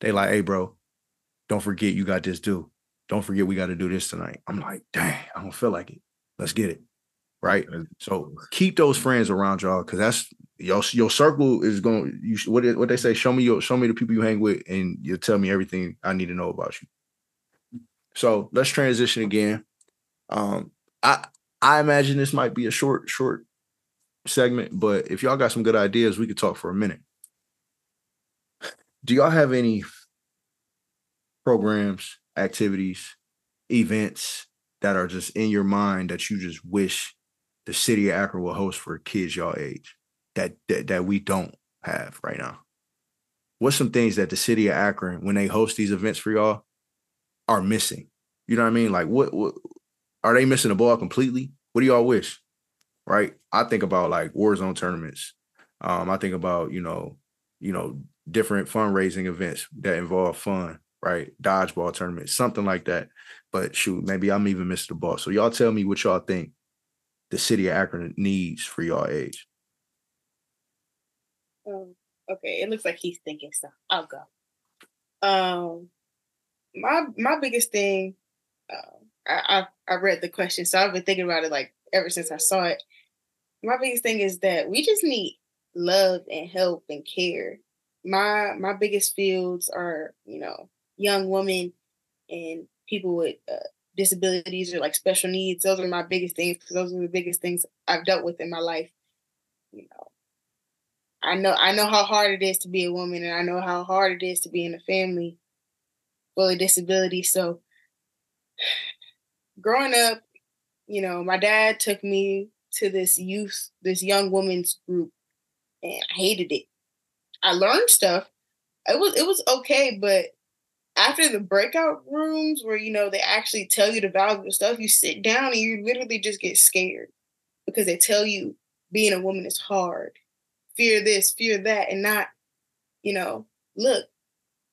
they like, hey, bro, don't forget you got this due. Don't forget we got to do this tonight. I'm like, dang, I don't feel like it. Let's get it. Right. So keep those friends around y'all because that's your your circle is going. You what what they say? Show me your show me the people you hang with, and you'll tell me everything I need to know about you. So let's transition again. Um, I I imagine this might be a short short segment, but if y'all got some good ideas, we could talk for a minute. Do y'all have any programs, activities, events that are just in your mind that you just wish the city of Akron will host for kids y'all age that that, that we don't have right now? What's some things that the city of Akron, when they host these events for y'all, are missing? You know what I mean? Like what what are they missing the ball completely? What do y'all wish? Right? I think about like war zone tournaments. Um, I think about, you know, you know, different fundraising events that involve fun, right? Dodgeball tournaments, something like that. But shoot, maybe I'm even missing the ball. So y'all tell me what y'all think the city of Akron needs for y'all age. Um, okay, it looks like he's thinking stuff. I'll go. Um, my my biggest thing, uh, I, I I read the question, so I've been thinking about it like ever since I saw it. My biggest thing is that we just need love and help and care. My my biggest fields are you know young women and people with uh, disabilities or like special needs. Those are my biggest things because those are the biggest things I've dealt with in my life. You know, I know I know how hard it is to be a woman, and I know how hard it is to be in a family full of disability. So, growing up, you know, my dad took me to this youth, this young woman's group, and I hated it. I learned stuff. It was it was okay, but after the breakout rooms where you know they actually tell you the valuable stuff, you sit down and you literally just get scared because they tell you being a woman is hard. Fear this, fear that, and not, you know, look,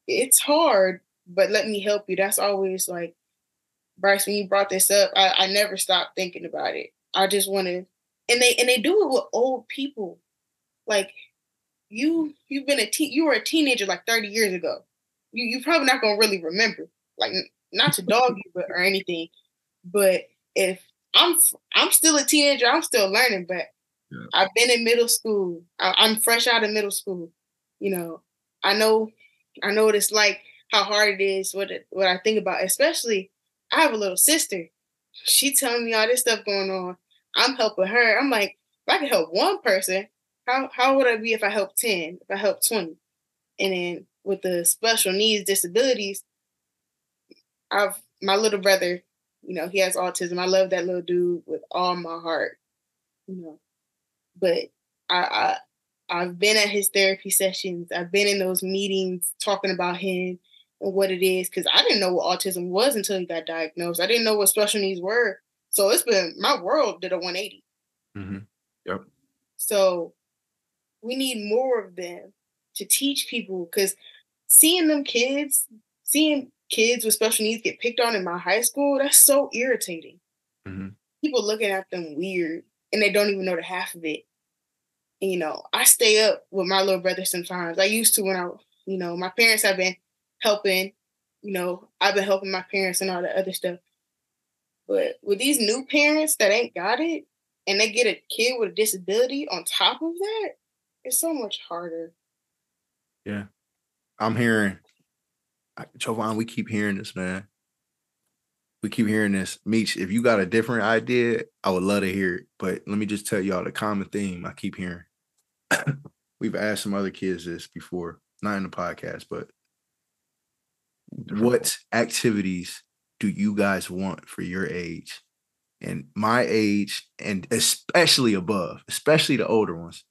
it's hard, but let me help you. That's always like, Bryce, when you brought this up, I, I never stopped thinking about it. I just want to, and they and they do it with old people, like you you've been a teen, you were a teenager like 30 years ago you you probably not gonna really remember. Like not to dog you, but or anything. But if I'm I'm still a teenager, I'm still learning. But yeah. I've been in middle school. I, I'm fresh out of middle school. You know, I know I know what it's like, how hard it is. What it, what I think about, especially I have a little sister. She telling me all this stuff going on. I'm helping her. I'm like, if I can help one person, how how would I be if I help ten? If I help twenty? And then with the special needs disabilities, I've my little brother, you know, he has autism. I love that little dude with all my heart, you know. But I, I I've been at his therapy sessions. I've been in those meetings talking about him what it is because I didn't know what autism was until he got diagnosed. I didn't know what special needs were. So it's been my world did a 180. Mm-hmm. Yep. So we need more of them to teach people because seeing them kids, seeing kids with special needs get picked on in my high school, that's so irritating. Mm-hmm. People looking at them weird and they don't even know the half of it. And, you know, I stay up with my little brother sometimes. I used to when I, you know, my parents have been helping, you know, I've been helping my parents and all the other stuff. But with these new parents that ain't got it and they get a kid with a disability on top of that, it's so much harder. Yeah. I'm hearing Jovan, we keep hearing this, man. we keep hearing this. Meech, if you got a different idea, I would love to hear it. But let me just tell y'all the common theme I keep hearing. We've asked some other kids this before, not in the podcast, but what activities do you guys want for your age? And my age and especially above especially the older ones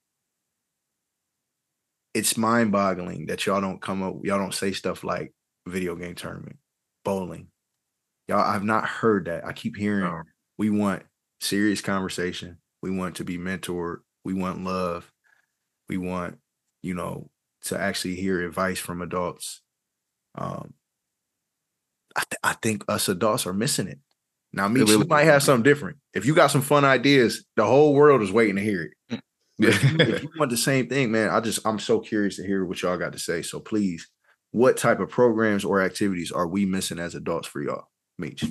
it's mind-boggling that y'all don't come up y'all don't say stuff like video game tournament bowling. Y'all i've not heard that. I keep hearing No. we want serious conversation. We want to be mentored. We want love. We want you know to actually hear advice from adults. Um I, th- I think us adults are missing it. Now, me, really you might have something different. If you got some fun ideas, the whole world is waiting to hear it. Mm. if you want the same thing, man, I just I'm so curious to hear what y'all got to say. So please, what type of programs or activities are we missing as adults for y'all? Meech.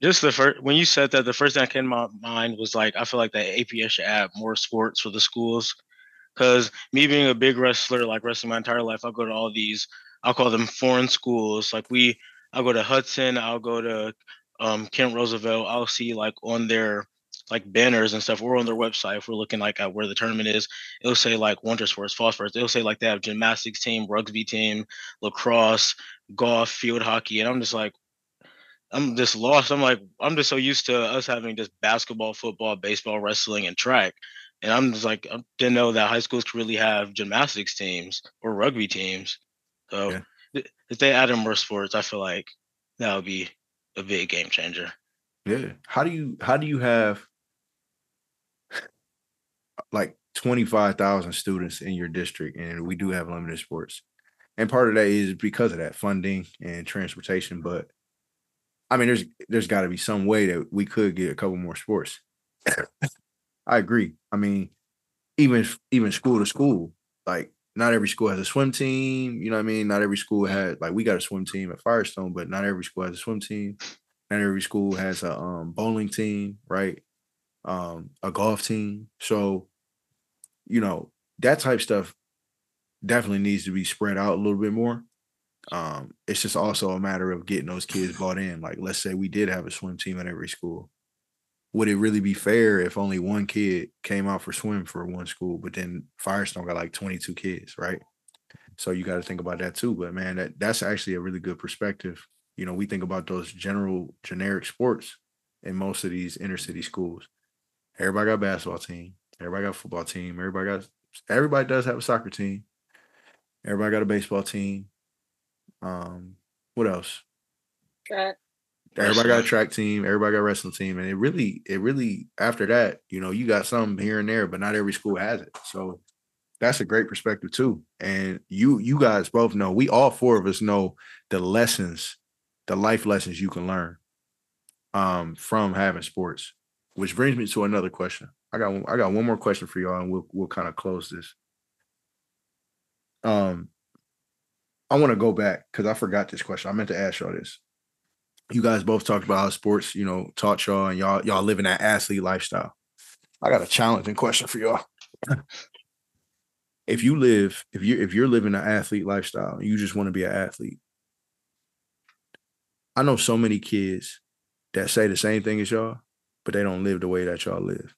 Just the first when you said that, the first thing that came to my mind was like I feel like the APS should add more sports for the schools. Cause me being a big wrestler, like wrestling my entire life, I go to all these, I'll call them foreign schools. Like we I'll go to Hudson, I'll go to um Kent Roosevelt, I'll see like on their like banners and stuff, or on their website, if we're looking like at where the tournament is, it'll say like winter sports, fall sports. It'll say like they have gymnastics team, rugby team, lacrosse, golf, field hockey. And I'm just like, I'm just lost. I'm like, I'm just so used to us having just basketball, football, baseball, wrestling, and track. And I'm just like, I didn't know that high schools could really have gymnastics teams or rugby teams. So Yeah. If they added more sports, I feel like that would be a big game changer. Yeah. How do you how do you have like 25,000 students in your district and we do have limited sports. And part of that is because of that funding and transportation, but I mean there's there's got to be some way that we could get a couple more sports. I agree. I mean even even school to school, like not every school has a swim team, you know what I mean? Not every school had like we got a swim team at Firestone, but not every school has a swim team. Not every school has a um, bowling team, right? Um, a golf team. So, you know, that type stuff definitely needs to be spread out a little bit more. Um, it's just also a matter of getting those kids bought in. Like, let's say we did have a swim team at every school. Would it really be fair if only one kid came out for swim for one school, but then Firestone got like 22 kids, right? So you got to think about that too. But man, that, that's actually a really good perspective. You know, we think about those general generic sports in most of these inner city schools. Everybody got a basketball team. Everybody got a football team. Everybody got everybody does have a soccer team. Everybody got a baseball team. Um, what else? Track. Everybody got a track team. Everybody got a wrestling team, and it really, it really after that, you know, you got some here and there, but not every school has it. So that's a great perspective too. And you, you guys both know, we all four of us know the lessons, the life lessons you can learn um, from having sports. Which brings me to another question. I got, one, I got one more question for y'all, and we'll we'll kind of close this. Um, I want to go back because I forgot this question. I meant to ask y'all this you guys both talked about how sports, you know, taught y'all and y'all y'all living that athlete lifestyle. I got a challenging question for y'all. if you live, if you if you're living an athlete lifestyle, and you just want to be an athlete. I know so many kids that say the same thing as y'all, but they don't live the way that y'all live.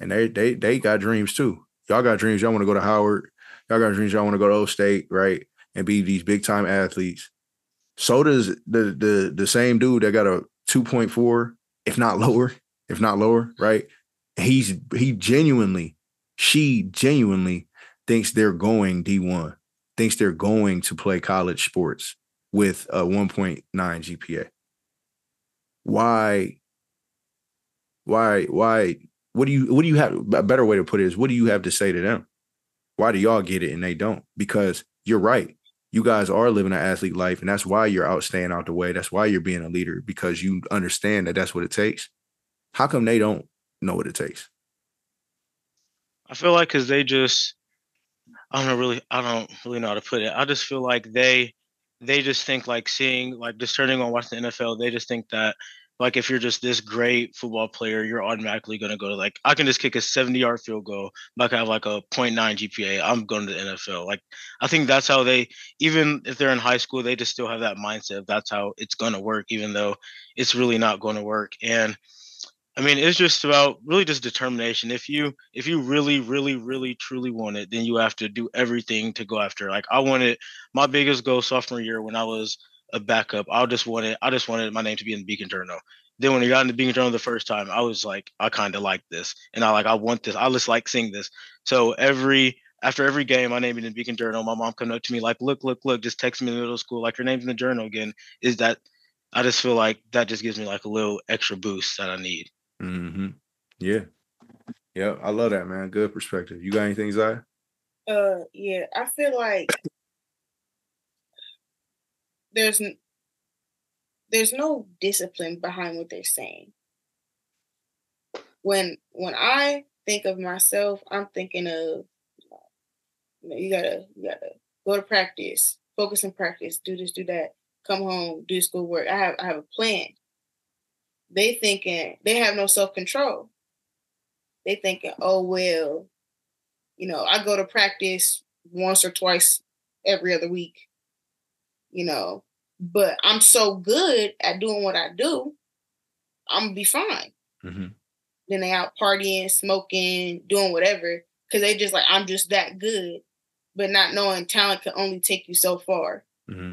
And they they they got dreams too. Y'all got dreams. Y'all want to go to Howard. Y'all got dreams. Y'all want to go to O State, right? And be these big time athletes. So does the the the same dude that got a 2.4, if not lower, if not lower, right? He's he genuinely, she genuinely thinks they're going D1, thinks they're going to play college sports with a 1.9 GPA. Why, why, why? What do you what do you have a better way to put it is what do you have to say to them? Why do y'all get it and they don't? Because you're right you guys are living an athlete life and that's why you're out staying out the way. That's why you're being a leader because you understand that that's what it takes. How come they don't know what it takes? I feel like because they just, I don't really, I don't really know how to put it. I just feel like they they just think like seeing like just turning on watching the NFL, they just think that like if you're just this great football player, you're automatically gonna go to like I can just kick a 70 yard field goal, I have like a 0.9 GPA. I'm going to the NFL. Like I think that's how they even if they're in high school, they just still have that mindset. That's how it's gonna work, even though it's really not going to work. And I mean, it's just about really just determination. If you if you really, really, really, truly want it, then you have to do everything to go after. Like I wanted my biggest goal sophomore year when I was a backup. I just wanted I just wanted my name to be in the Beacon Journal. Then when I got in the Beacon Journal the first time, I was like, I kind of like this, and I like I want this. I just like seeing this. So every after every game, my name is in the Beacon Journal. My mom come up to me like, look, look, look, just text me in the middle of school, like your name's in the journal again. Is that I just feel like that just gives me like a little extra boost that I need. Mm-hmm. Yeah. Yeah. I love that, man. Good perspective. You got anything, Xyia? Uh yeah, I feel like there's there's no discipline behind what they're saying. When when I think of myself, I'm thinking of you know, you gotta you gotta go to practice, focus in practice, do this, do that, come home, do schoolwork. I have I have a plan. They thinking they have no self control. They thinking, oh well, you know, I go to practice once or twice every other week. You know, but I'm so good at doing what I do, I'm gonna be fine. Mm-hmm. Then they out partying, smoking, doing whatever, because they just like I'm just that good, but not knowing talent can only take you so far. Mm-hmm.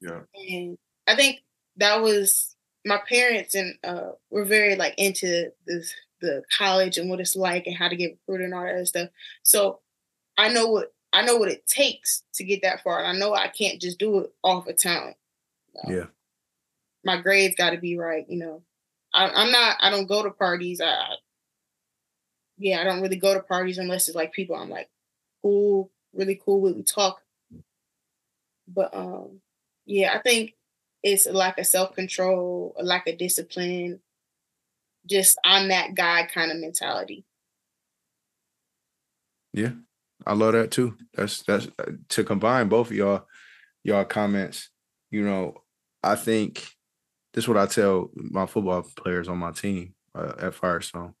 Yeah, and I think that was my parents and uh were very like into this the college and what it's like and how to get recruited and all that other stuff. So I know what I know what it takes to get that far, and I know I can't just do it off of talent. Yeah. My grades got to be right. You know, I, am not. I don't go to parties. I, I, yeah, I don't really go to parties unless it's like people I'm like cool, really cool with. We talk. But um, yeah, I think it's a lack of self control, a lack of discipline. Just I'm that guy kind of mentality. Yeah, I love that too. That's that's uh, to combine both of y'all y'all comments. You know, I think this is what I tell my football players on my team uh, at Firestone.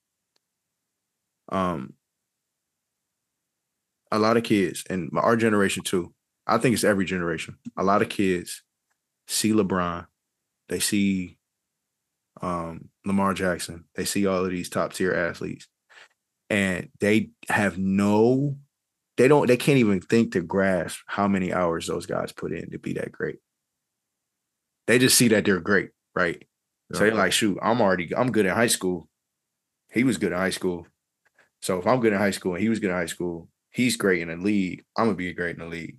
Um, a lot of kids, and our generation too. I think it's every generation. A lot of kids see LeBron, they see um, Lamar Jackson, they see all of these top tier athletes, and they have no, they don't, they can't even think to grasp how many hours those guys put in to be that great. They just see that they're great, right? Yeah. So they're uh-huh. like, shoot, I'm already, I'm good in high school. He was good in high school. So if I'm good in high school and he was good in high school, he's great in the league. I'm gonna be great in the league.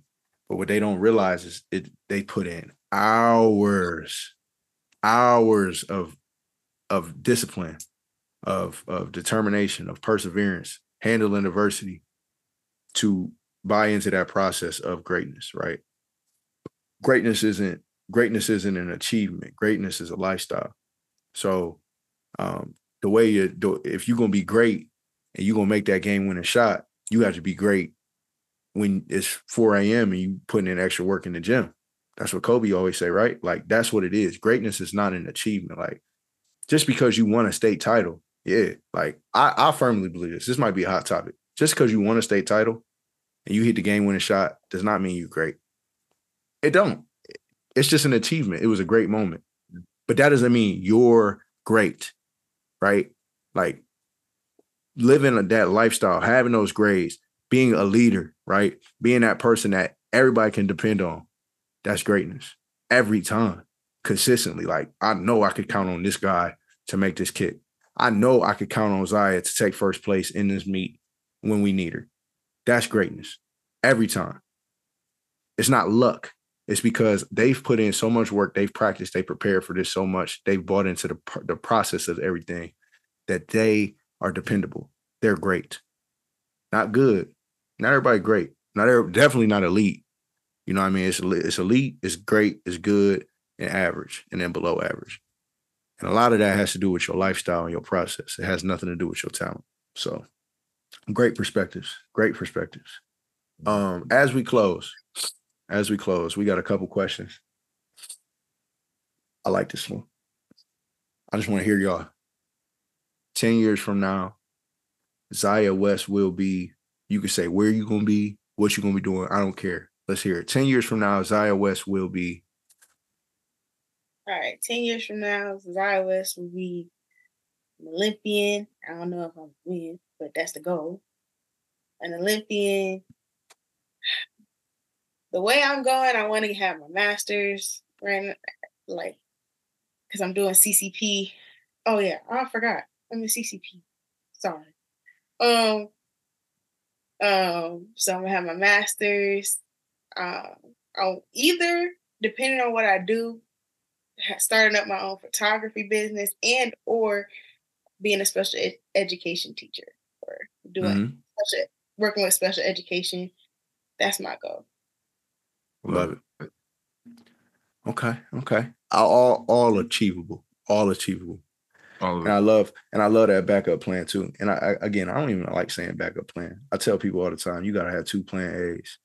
But what they don't realize is it they put in hours, hours of of discipline, of of determination, of perseverance, handling adversity to buy into that process of greatness, right? Greatness isn't greatness isn't an achievement. Greatness is a lifestyle. So um, the way you do, if you're gonna be great and you're gonna make that game winning shot, you have to be great when it's 4 a.m. and you putting in extra work in the gym. That's what Kobe always say, right? Like that's what it is. Greatness is not an achievement. Like just because you won a state title, yeah. Like I, I firmly believe this. This might be a hot topic. Just because you won a state title and you hit the game winning shot does not mean you're great. It don't it's just an achievement. It was a great moment. But that doesn't mean you're great, right? Like living that lifestyle, having those grades, being a leader, right? Being that person that everybody can depend on. That's greatness every time, consistently. Like, I know I could count on this guy to make this kick. I know I could count on Xyia to take first place in this meet when we need her. That's greatness every time. It's not luck. It's because they've put in so much work, they've practiced, they prepared for this so much, they've bought into the the process of everything that they are dependable. They're great, not good, not everybody great, not every, definitely not elite. You know what I mean? It's it's elite, it's great, it's good, and average, and then below average. And a lot of that has to do with your lifestyle and your process. It has nothing to do with your talent. So, great perspectives, great perspectives. Um, as we close, as we close, we got a couple questions I like this one. I just want to hear y'all. 10 years from now, Xyia West will be, you can say where you gonna be, what you gonna be doing. I don't care. Let's hear it. 10 years from now, Xyia West will be. All right, 10 years from now, Xyia West will be an Olympian. I don't know if I'm win, but that's the goal. An Olympian. The way I'm going, I want to have my master's, right? Like, because I'm doing CCP. Oh yeah, I forgot. I'm a CCP. Sorry. Um. Um. So I'm gonna have my master's. Um. I'll either, depending on what I do, starting up my own photography business and or being a special ed- education teacher or doing Mhm. special, working with special education. That's my goal. Love it. Okay. Okay. All all achievable. All achievable. All And I love and I love that backup plan too. And I, I again, I don't even like saying backup plan. I tell people all the time, you gotta have two plan A's,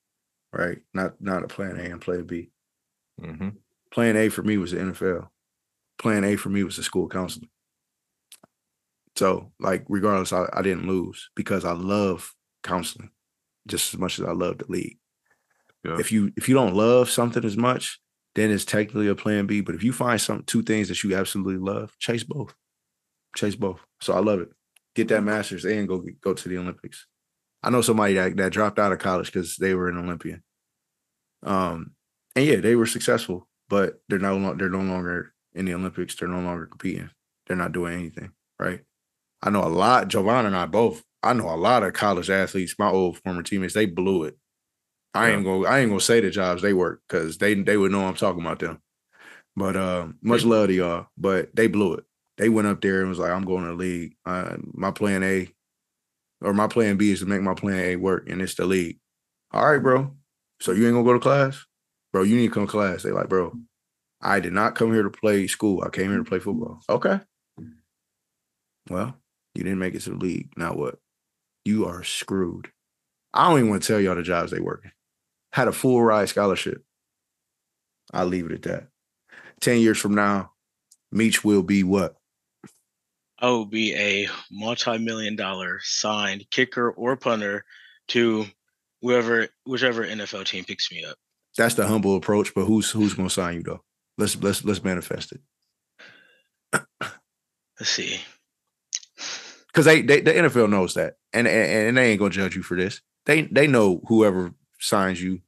right? Not not a plan A and plan B. Mhm. Plan A for me was the NFL. Plan A for me was the school counselor. So, like, regardless, I, I didn't lose because I love counseling just as much as I love the league. If you if you don't love something as much, then it's technically a plan B. But if you find some two things that you absolutely love, chase both. Chase both. So I love it. Get that master's and go go to the Olympics. I know somebody that, that dropped out of college because they were an Olympian. Um, and yeah, they were successful, but they're no they're no longer in the Olympics. They're no longer competing. They're not doing anything, right? I know a lot. Jovan and I both. I know a lot of college athletes. My old former teammates, they blew it. I ain't gonna. I ain't gonna say the jobs they work because they they would know I'm talking about them. But um, much love to y'all. But they blew it. They went up there and was like, "I'm going to the league. Uh, my plan A, or my plan B is to make my plan A work, and it's the league." All right, bro. So you ain't gonna go to class, bro. You need to come to class. They like, bro. I did not come here to play school. I came here to play football. Okay. Well, you didn't make it to the league. Now what? You are screwed. I don't even want to tell y'all the jobs they working. Had a full ride scholarship. I'll leave it at that. 10 years from now, Meech will be what? Oh, be a multi-million dollar signed kicker or punter to whoever, whichever NFL team picks me up. That's the humble approach, but who's who's gonna sign you though? Let's let's let's manifest it. Let's see. Because they, they the NFL knows that. And, and and they ain't gonna judge you for this. They they know whoever signs you,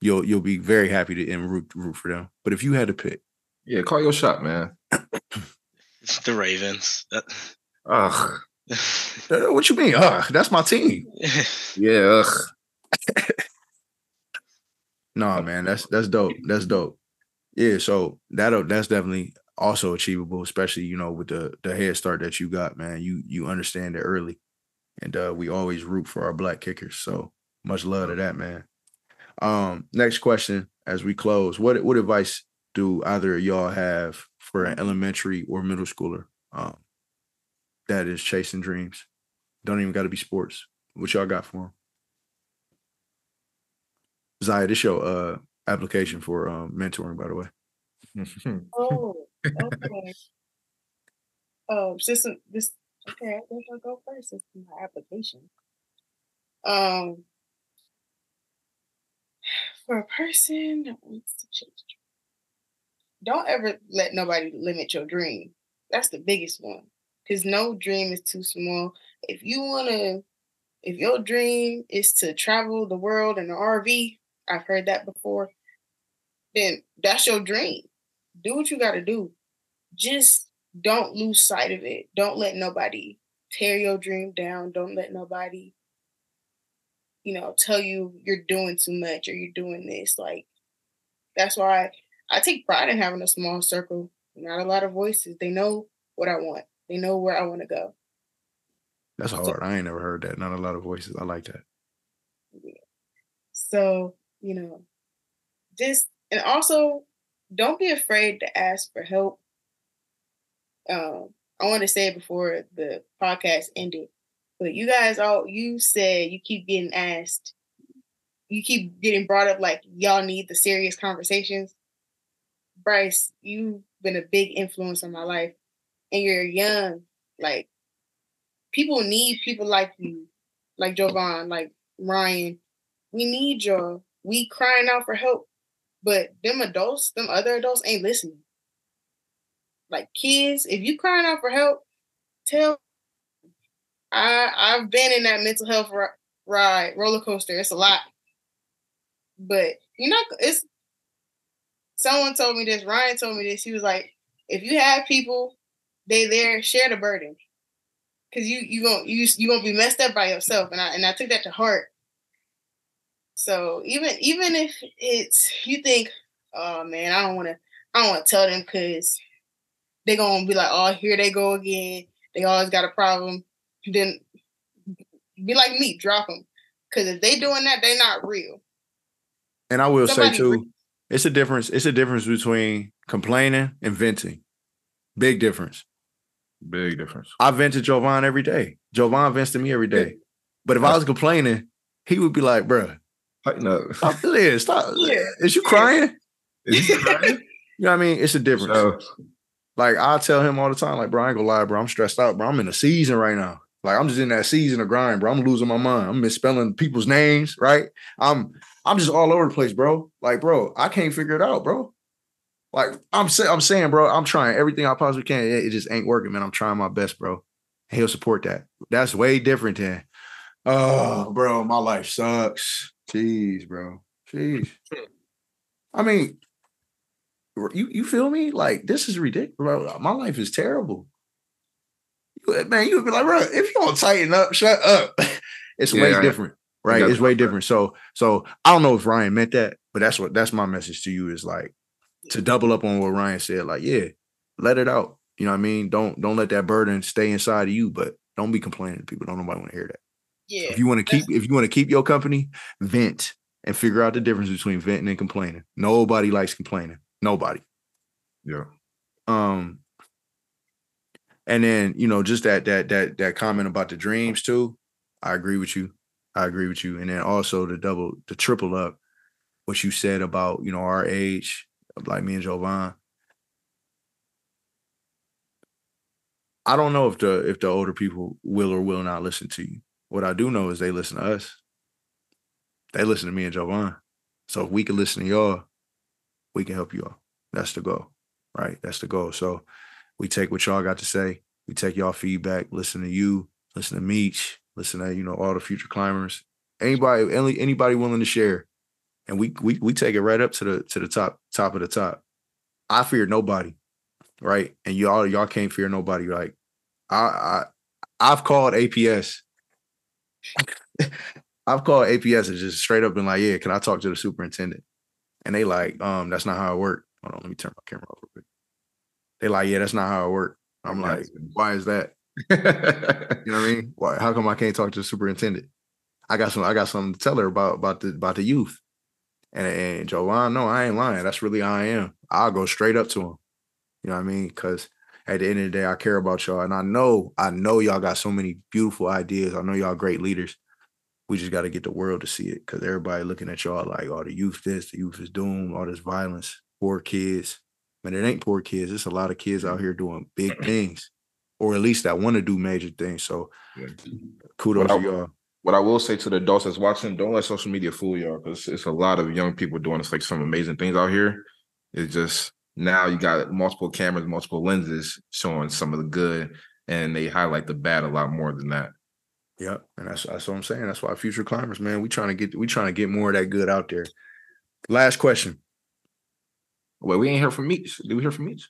you'll you'll be very happy to and root root for them. But if you had to pick, Yeah, call your shot, man. It's the Ravens. Ugh. uh, what you mean? Ugh, that's my team. Yeah. Ugh. No, man, that's that's dope. That's dope. Yeah, so that that's definitely also achievable, especially you know with the the head start that you got, man. You you understand it early, and uh, we always root for our black kickers. So much love to that, man. Um, next question as we close, what what advice do either of y'all have for an elementary or middle schooler um, that is chasing dreams? Don't even got to be sports. What y'all got for them? Xyia, this your uh application for um mentoring, by the way. Oh, okay. Oh, just this. Okay, I guess I'll go first. This is my application. Um, for a person that wants to change, don't ever let nobody limit your dream. That's the biggest one. Because no dream is too small. If you wanna, if your dream is to travel the world in an RV, I've heard that before. Then that's your dream do what you got to do. Just don't lose sight of it. Don't let nobody tear your dream down. Don't let nobody, you know, tell you you're doing too much or you're doing this. Like, that's why I take pride in having a small circle, not a lot of voices. They know what I want, they know where I want to go. That's hard. I ain't never heard that. Not a lot of voices. I like that. So, you know, just, and also don't be afraid to ask for help. Um, I want to say it before the podcast ended, but you guys all you said you keep getting asked, you keep getting brought up like y'all need the serious conversations. Bryce, you've been a big influence on my life, and you're young. Like people need people like you, like Jovan, like Ryan. We need y'all. We crying out for help, but them adults, them other adults ain't listening. Like kids, if you crying out for help, tell. I I've been in that mental health ride roller coaster. It's a lot, but you know it's. Someone told me this. Ryan told me this. He was like, if you have people, they there share the burden, because you you gonna you you gonna be messed up by yourself, and I and I took that to heart. So even even if it's you think, oh man, I don't want to I don't want to tell them because they're gonna be like, oh here they go again. They always got a problem. Then be like me, drop them. Because if they doing that, they're not real. And I will Somebody say too, real. it's a difference. It's a difference between complaining and venting. Big difference. Big difference. I vent to Jovan every day. Jovan vents to me every day. But if I was complaining, he would be like, bruh, no. Stop this. Stop. Yeah. Is you crying? Is you crying? you know what I mean? It's a difference. So, like I tell him all the time, like, bro, I ain't gonna lie, bro. I'm stressed out, bro. I'm in a season right now. Like I'm just in that season of grind, bro. I'm losing my mind. I'm misspelling people's names, right? I'm I'm just all over the place, bro. Like, bro, I can't figure it out, bro. Like I'm saying, I'm saying, bro, I'm trying everything I possibly can. It, it just ain't working, man. I'm trying my best, bro. He'll support that. That's way different than, oh, bro, my life sucks. Jeez, bro. Jeez. I mean, you you feel me? Like this is ridiculous. Bro. My life is terrible. Man, you would be like, bro, if you don't tighten up, shut up. it's yeah, way different, right? It's way different. So, so I don't know if Ryan meant that, but that's what that's my message to you is like to double up on what Ryan said. Like, yeah, let it out. You know what I mean? Don't don't let that burden stay inside of you, but don't be complaining. People don't nobody want to hear that. Yeah. If you want to keep if you want to keep your company, vent and figure out the difference between venting and complaining. Nobody likes complaining. Nobody. Yeah. Um and then, you know, just that that that that comment about the dreams too. I agree with you. I agree with you. And then also the double the triple up what you said about, you know, our age, like me and Jovan. I don't know if the if the older people will or will not listen to you. What I do know is they listen to us. They listen to me and Jovan. So if we can listen to y'all, we can help y'all. That's the goal, right? That's the goal. So we take what y'all got to say. We take y'all feedback, listen to you, listen to Meech, listen to, you know, all the future climbers. Anybody, any, anybody willing to share. And we we we take it right up to the to the top, top of the top. I fear nobody, right? And y'all y'all can't fear nobody. Like I I I've called APS I've called APS and just straight up been like, yeah, can I talk to the superintendent? And they like, um, that's not how it worked. Hold on, let me turn my camera off real quick. They like, yeah, that's not how it worked. I'm like, why is that? you know what I mean? Why? How come I can't talk to the superintendent? I got some. I got something to tell her about about the about the youth. And and Jovan, no, I ain't lying. That's really how I am. I'll go straight up to him. You know what I mean? Because at the end of the day, I care about y'all, and I know I know y'all got so many beautiful ideas. I know y'all great leaders. We just got to get the world to see it because everybody looking at y'all like, oh, the youth this, the youth is doomed, all this violence, poor kids. Man, it ain't poor kids. It's a lot of kids out here doing big things, or at least that want to do major things. So, yeah. kudos to y'all. What I will say to the adults that's watching, don't let social media fool y'all because it's a lot of young people doing this, like some amazing things out here. It's just now you got multiple cameras, multiple lenses showing some of the good, and they highlight the bad a lot more than that. Yep, and that's that's what I'm saying. That's why future climbers, man, we trying to get we trying to get more of that good out there. Last question. Wait, we ain't hear from Meech. Did we hear from Meech?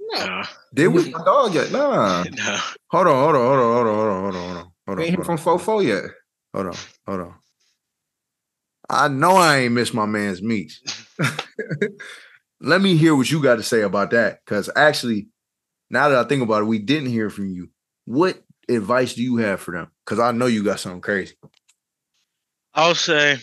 No. Did we? My dog yet? Nah. No. Hold on, hold on, hold on, hold on, hold on, hold on, hold on. Hold we ain't hear from Fofo yet. Hold on, hold on. I know I ain't missed my man's Meech. Let me hear what you got to say about that. Because actually, now that I think about it, we didn't hear from you. What advice do you have for them? Because I know you got something crazy. I'll say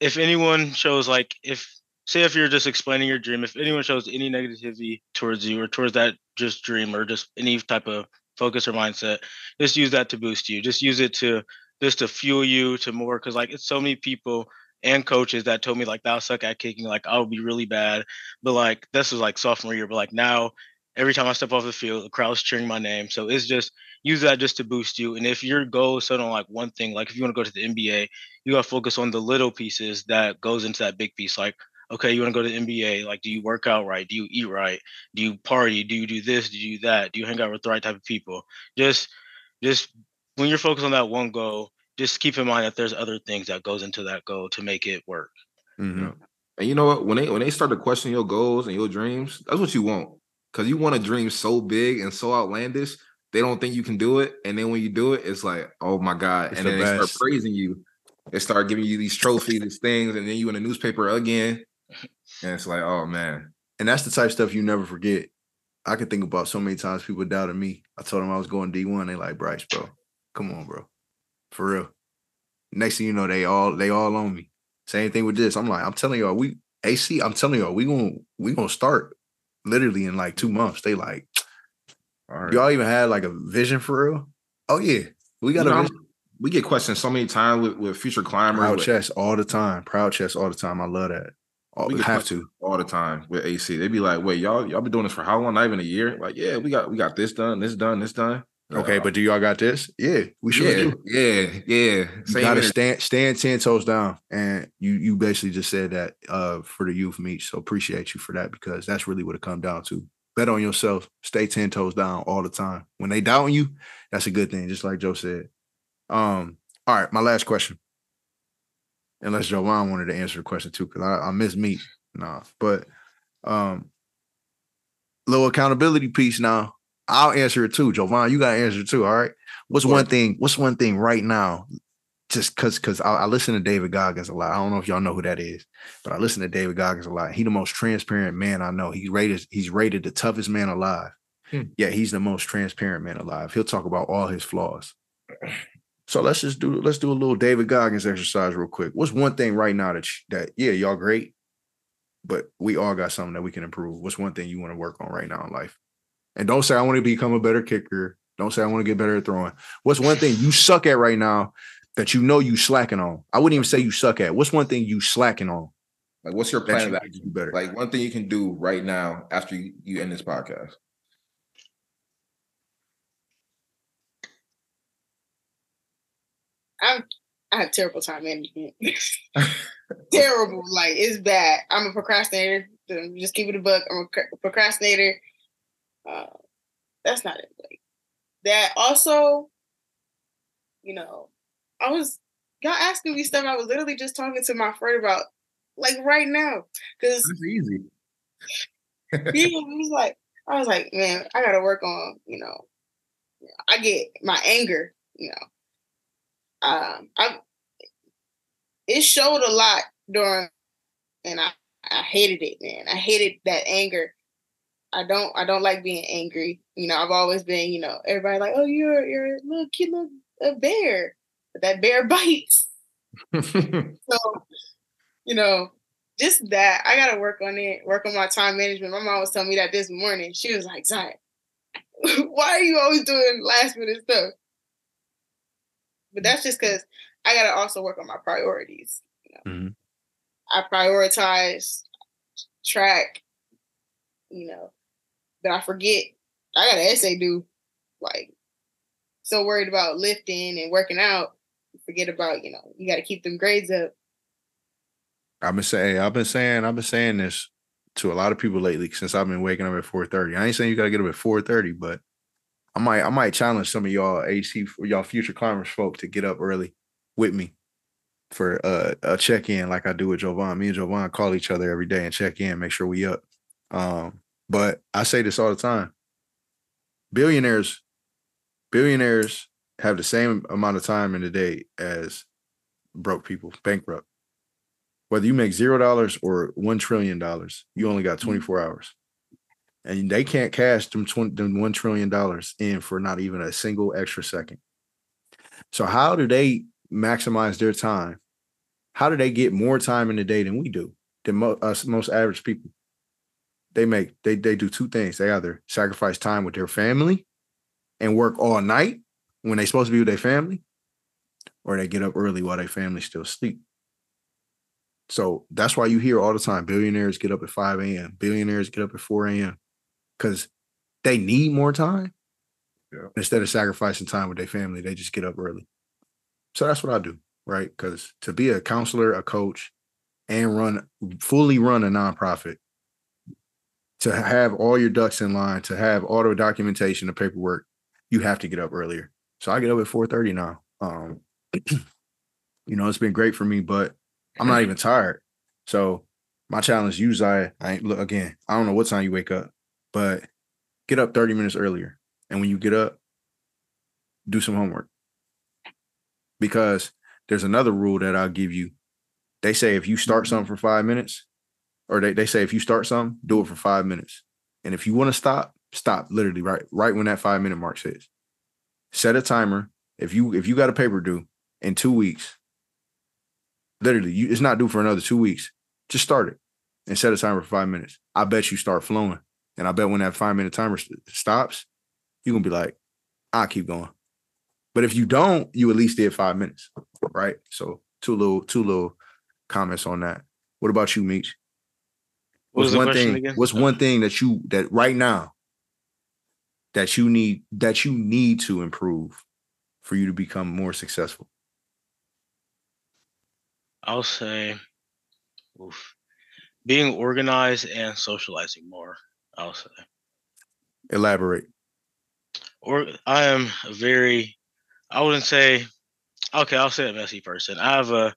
if anyone shows like if say if you're just explaining your dream, if anyone shows any negativity towards you or towards that just dream or just any type of focus or mindset, just use that to boost you. Just use it to just to fuel you to more because like it's so many people and coaches that told me like that will suck at kicking, like I'll be really bad. But like this was like sophomore year, but like now every time I step off the field, the crowd's cheering my name. So it's just use that just to boost you. And if your goal is set on like one thing, like if you want to go to the NBA, you gotta focus on the little pieces that goes into that big piece. Like, okay, you want to go to the NBA, like do you work out right? Do you eat right? Do you party? Do you do this? Do you do that? Do you hang out with the right type of people? Just just when you're focused on that one goal, just keep in mind that there's other things that goes into that goal to make it work. Mm-hmm. And you know what? When they when they start to question your goals and your dreams, that's what you want. Cause you want to dream so big and so outlandish, they don't think you can do it. And then when you do it, it's like, oh my God. It's and the then best. they start praising you. They start giving you these trophies, these things, and then you in the newspaper again. And it's like, oh man. And that's the type of stuff you never forget. I can think about so many times people doubted me. I told them I was going D1. They like, Bryce, bro. Come on, bro. For real. Next thing you know, they all they all on me. Same thing with this. I'm like, I'm telling y'all, we AC, I'm telling y'all, we gonna we gonna start literally in like two months. They like, right. y'all even had like a vision for real? Oh yeah, we got you a know. We get questions so many times with, with future climbers. Proud chest all the time. Proud chest all the time. I love that. All, we have to all the time with AC. They'd be like, "Wait, y'all, y'all been doing this for how long? Not even a year." Like, yeah, we got we got this done, this done, this done. Okay, but do y'all got this? Yeah, we sure yeah, do. Yeah, yeah. You gotta stand stand ten toes down, and you you basically just said that uh for the youth meet. So appreciate you for that because that's really what it come down to. Bet on yourself. Stay ten toes down all the time. When they doubt you, that's a good thing. Just like Joe said. Um. All right, my last question. Unless Jovan wanted to answer the question too, because I, I miss meet. Nah, but um, little accountability piece now I'll answer it too, Jovan. You got to answer it too. All right. What's one thing? What's one thing right now? Just because, because I, I, listen to David Goggins a lot. I don't know if y'all know who that is, but I listen to David Goggins a lot. He the most transparent man I know. He's rated. He's rated the toughest man alive. Hmm. Yeah, he's the most transparent man alive. He'll talk about all his flaws. So let's just do let's do a little David Goggins exercise real quick. What's one thing right now that that yeah y'all great, but we all got something that we can improve. What's one thing you want to work on right now in life? And don't say I want to become a better kicker. Don't say I want to get better at throwing. What's one thing you suck at right now that you know you slacking on? I wouldn't even say you suck at. What's one thing you slacking on? Like, what's your plan that you better? Like, one thing you can do right now after you, you end this podcast. I'm I have terrible time management. terrible, like it's bad. I'm a procrastinator. Just keep it a book. I'm a procrastinator. Uh, that's not it. Like that also, you know, I was y'all asking me stuff. I was literally just talking to my friend about like right now. Cause it's easy. he was like, I was like, man, I gotta work on, you know, I get my anger, you know. Um I it showed a lot during and I, I hated it, man. I hated that anger I don't I don't like being angry. You know, I've always been, you know, everybody like, oh, you're you're a little cute little a bear, but that bear bites. so, you know, just that I gotta work on it, work on my time management. My mom was telling me that this morning. She was like, Zion, why are you always doing last minute stuff? But that's just because I gotta also work on my priorities. You know? mm-hmm. I prioritize track, you know, but I forget. I got an essay due. Like, so worried about lifting and working out, forget about you know you got to keep them grades up. I've been saying, I've been saying, I've been saying this to a lot of people lately since I've been waking up at four thirty. I ain't saying you got to get up at four thirty, but I might, I might challenge some of y'all AC, for y'all future climbers folk to get up early with me for uh, a check in, like I do with Jovan. Me and Jovan call each other every day and check in, make sure we up. Um, but I say this all the time. Billionaires, billionaires have the same amount of time in the day as broke people, bankrupt. Whether you make zero dollars or one trillion dollars, you only got mm-hmm. 24 hours. And they can't cash them, 20, them one trillion dollars in for not even a single extra second. So how do they maximize their time? How do they get more time in the day than we do, than mo- us most average people? they make they they do two things. They either sacrifice time with their family and work all night when they're supposed to be with their family, or they get up early while their family still sleep. So that's why you hear all the time billionaires get up at 5 a.m., billionaires get up at 4 a.m. because they need more time. Yeah. Instead of sacrificing time with their family, they just get up early. So that's what I do, right? Because to be a counselor, a coach, and run fully run a nonprofit, to have all your ducks in line, to have all the documentation, the paperwork, you have to get up earlier. So I get up at 4:30 now. Um, you know, it's been great for me, but I'm not even tired. So my challenge, you, Xyia, I ain't look again. I don't know what time you wake up, but get up 30 minutes earlier. And when you get up, do some homework. Because there's another rule that I'll give you. They say if you start mm-hmm. something for five minutes, or they, they say if you start something, do it for five minutes. And if you want to stop, stop literally right, right when that five minute mark says. Set a timer. If you if you got a paper due in two weeks, literally, you it's not due for another two weeks. Just start it and set a timer for five minutes. I bet you start flowing. And I bet when that five minute timer st- stops, you're gonna be like, I'll keep going. But if you don't, you at least did five minutes, right? So two little two little comments on that. What about you, Meech? What's the one thing? again? What's one thing that you that right now that you need that you need to improve for you to become more successful? I'll say, oof, being organized and socializing more. I'll say, Elaborate. or I am a very, I wouldn't say, okay, I'll say a messy person. I have a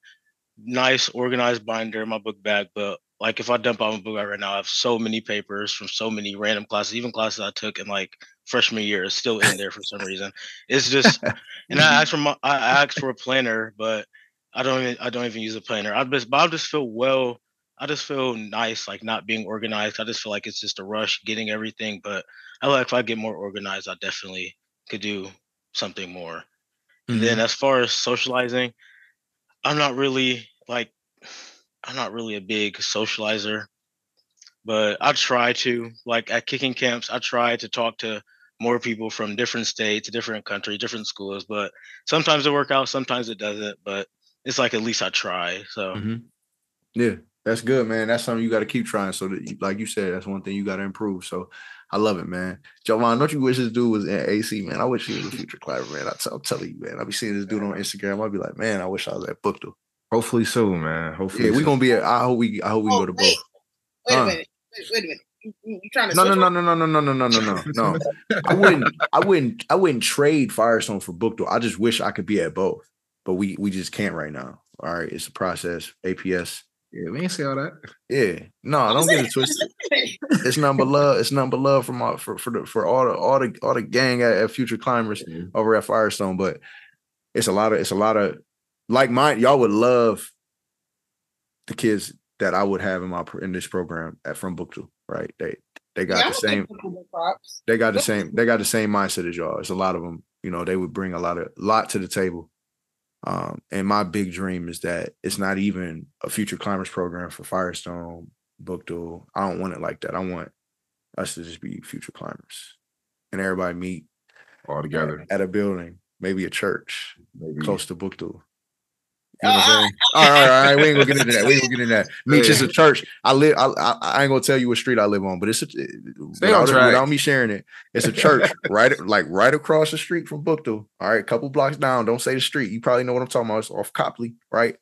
nice organized binder in my book bag, but like if I dump out my book bag right now, I have so many papers from so many random classes, even classes I took in like freshman year, is still in there for some reason. It's just, mm-hmm. and I asked for my, I asked for a planner, but I don't even, I don't even use a planner. I just, but I just feel well. I just feel nice, like not being organized. I just feel like it's just a rush getting everything. But I like if I get more organized, I definitely could do something more. And then as far as socializing, I'm not really like I'm not really a big socializer, but I try to like at kicking camps, I try to talk to more people from different states, different countries, different schools, but sometimes it works out, sometimes it doesn't, but it's like at least I try. So Mhm. Yeah, that's good, man. That's something you got to keep trying. So that, like you said, that's one thing you got to improve. So I love it, man. Jovan, don't you wish this dude was in AC, man? I wish he was a future climber, man. I t- I'm telling you, man. I'll be seeing this dude on Instagram. I'll be like, man, I wish I was at Buchtel. Hopefully soon, man. Hopefully Yeah, we soon. gonna be. At, I hope we. I hope we Oh, go to both. wait, wait Huh. a minute. Wait, wait a minute. You, you you trying to No, no, no, no, no, no, no, no, no, no, no, no. I wouldn't. I wouldn't. I wouldn't trade Firestone for Buchtel. I just wish I could be at both, but we we just can't right now. All right, it's a process. APS. Yeah, we ain't say all that. Yeah, no, don't get it twisted. It's number love. It's nothing but love from all, for for the, for all the all the all the gang at, at Future Climbers over at Firestone. But it's a lot of it's a lot of like mine. Y'all would love the kids that I would have in my in this program at from Buchtel. right? They they got Yeah, the same give people props. they got the same they got the same mindset as y'all. It's a lot of them, you know, they would bring a lot of lot to the table. Um, and my big dream is that it's not even a future climbers program for Firestone, Buchtel. I don't want it like that. I want us to just be future climbers and everybody meet All together. at a building, maybe a church Maybe. close to Buchtel. You know what I'm saying? Ah, ah, all right, all right, all right. We ain't gonna get into that. We ain't gonna get into that. Meech is a church. I live. I, I, I ain't gonna tell you what street I live on, but it's a, Stay on without, track. without me sharing it. It's a church right, like right across the street from Buchtel. All right, a couple blocks down. Don't say the street. You probably know what I'm talking about. It's off Copley, right?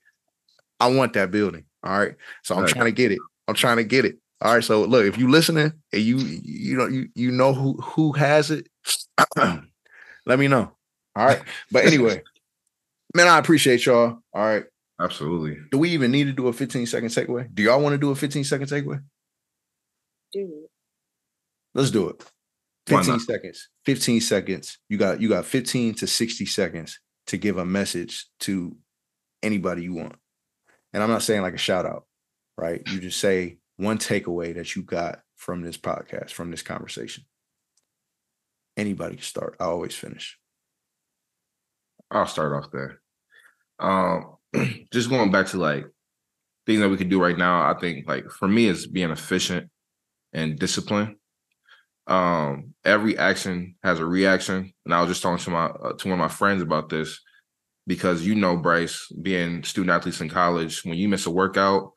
I want that building. All right, so I'm Right. trying to get it. I'm trying to get it. All right, so look, if you listening and you you know you you know who who has it, let me know. All right, but anyway, man, I appreciate y'all. All right. Absolutely. Do we even need to do a 15 second takeaway? Do y'all want to do a 15 second takeaway? Dude, Let's do it. 15 seconds. 15 seconds. You got you got 15 to 60 seconds to give a message to anybody you want. And I'm not saying like a shout out, right? You just say one takeaway that you got from this podcast, from this conversation. Anybody can start. I always finish. I'll start off there. Um, just going back to like things that we could do right now. I think like for me is being efficient and disciplined. Um, every action has a reaction, and I was just talking to my uh, to one of my friends about this because you know, Bryce, being student athletes in college, when you miss a workout,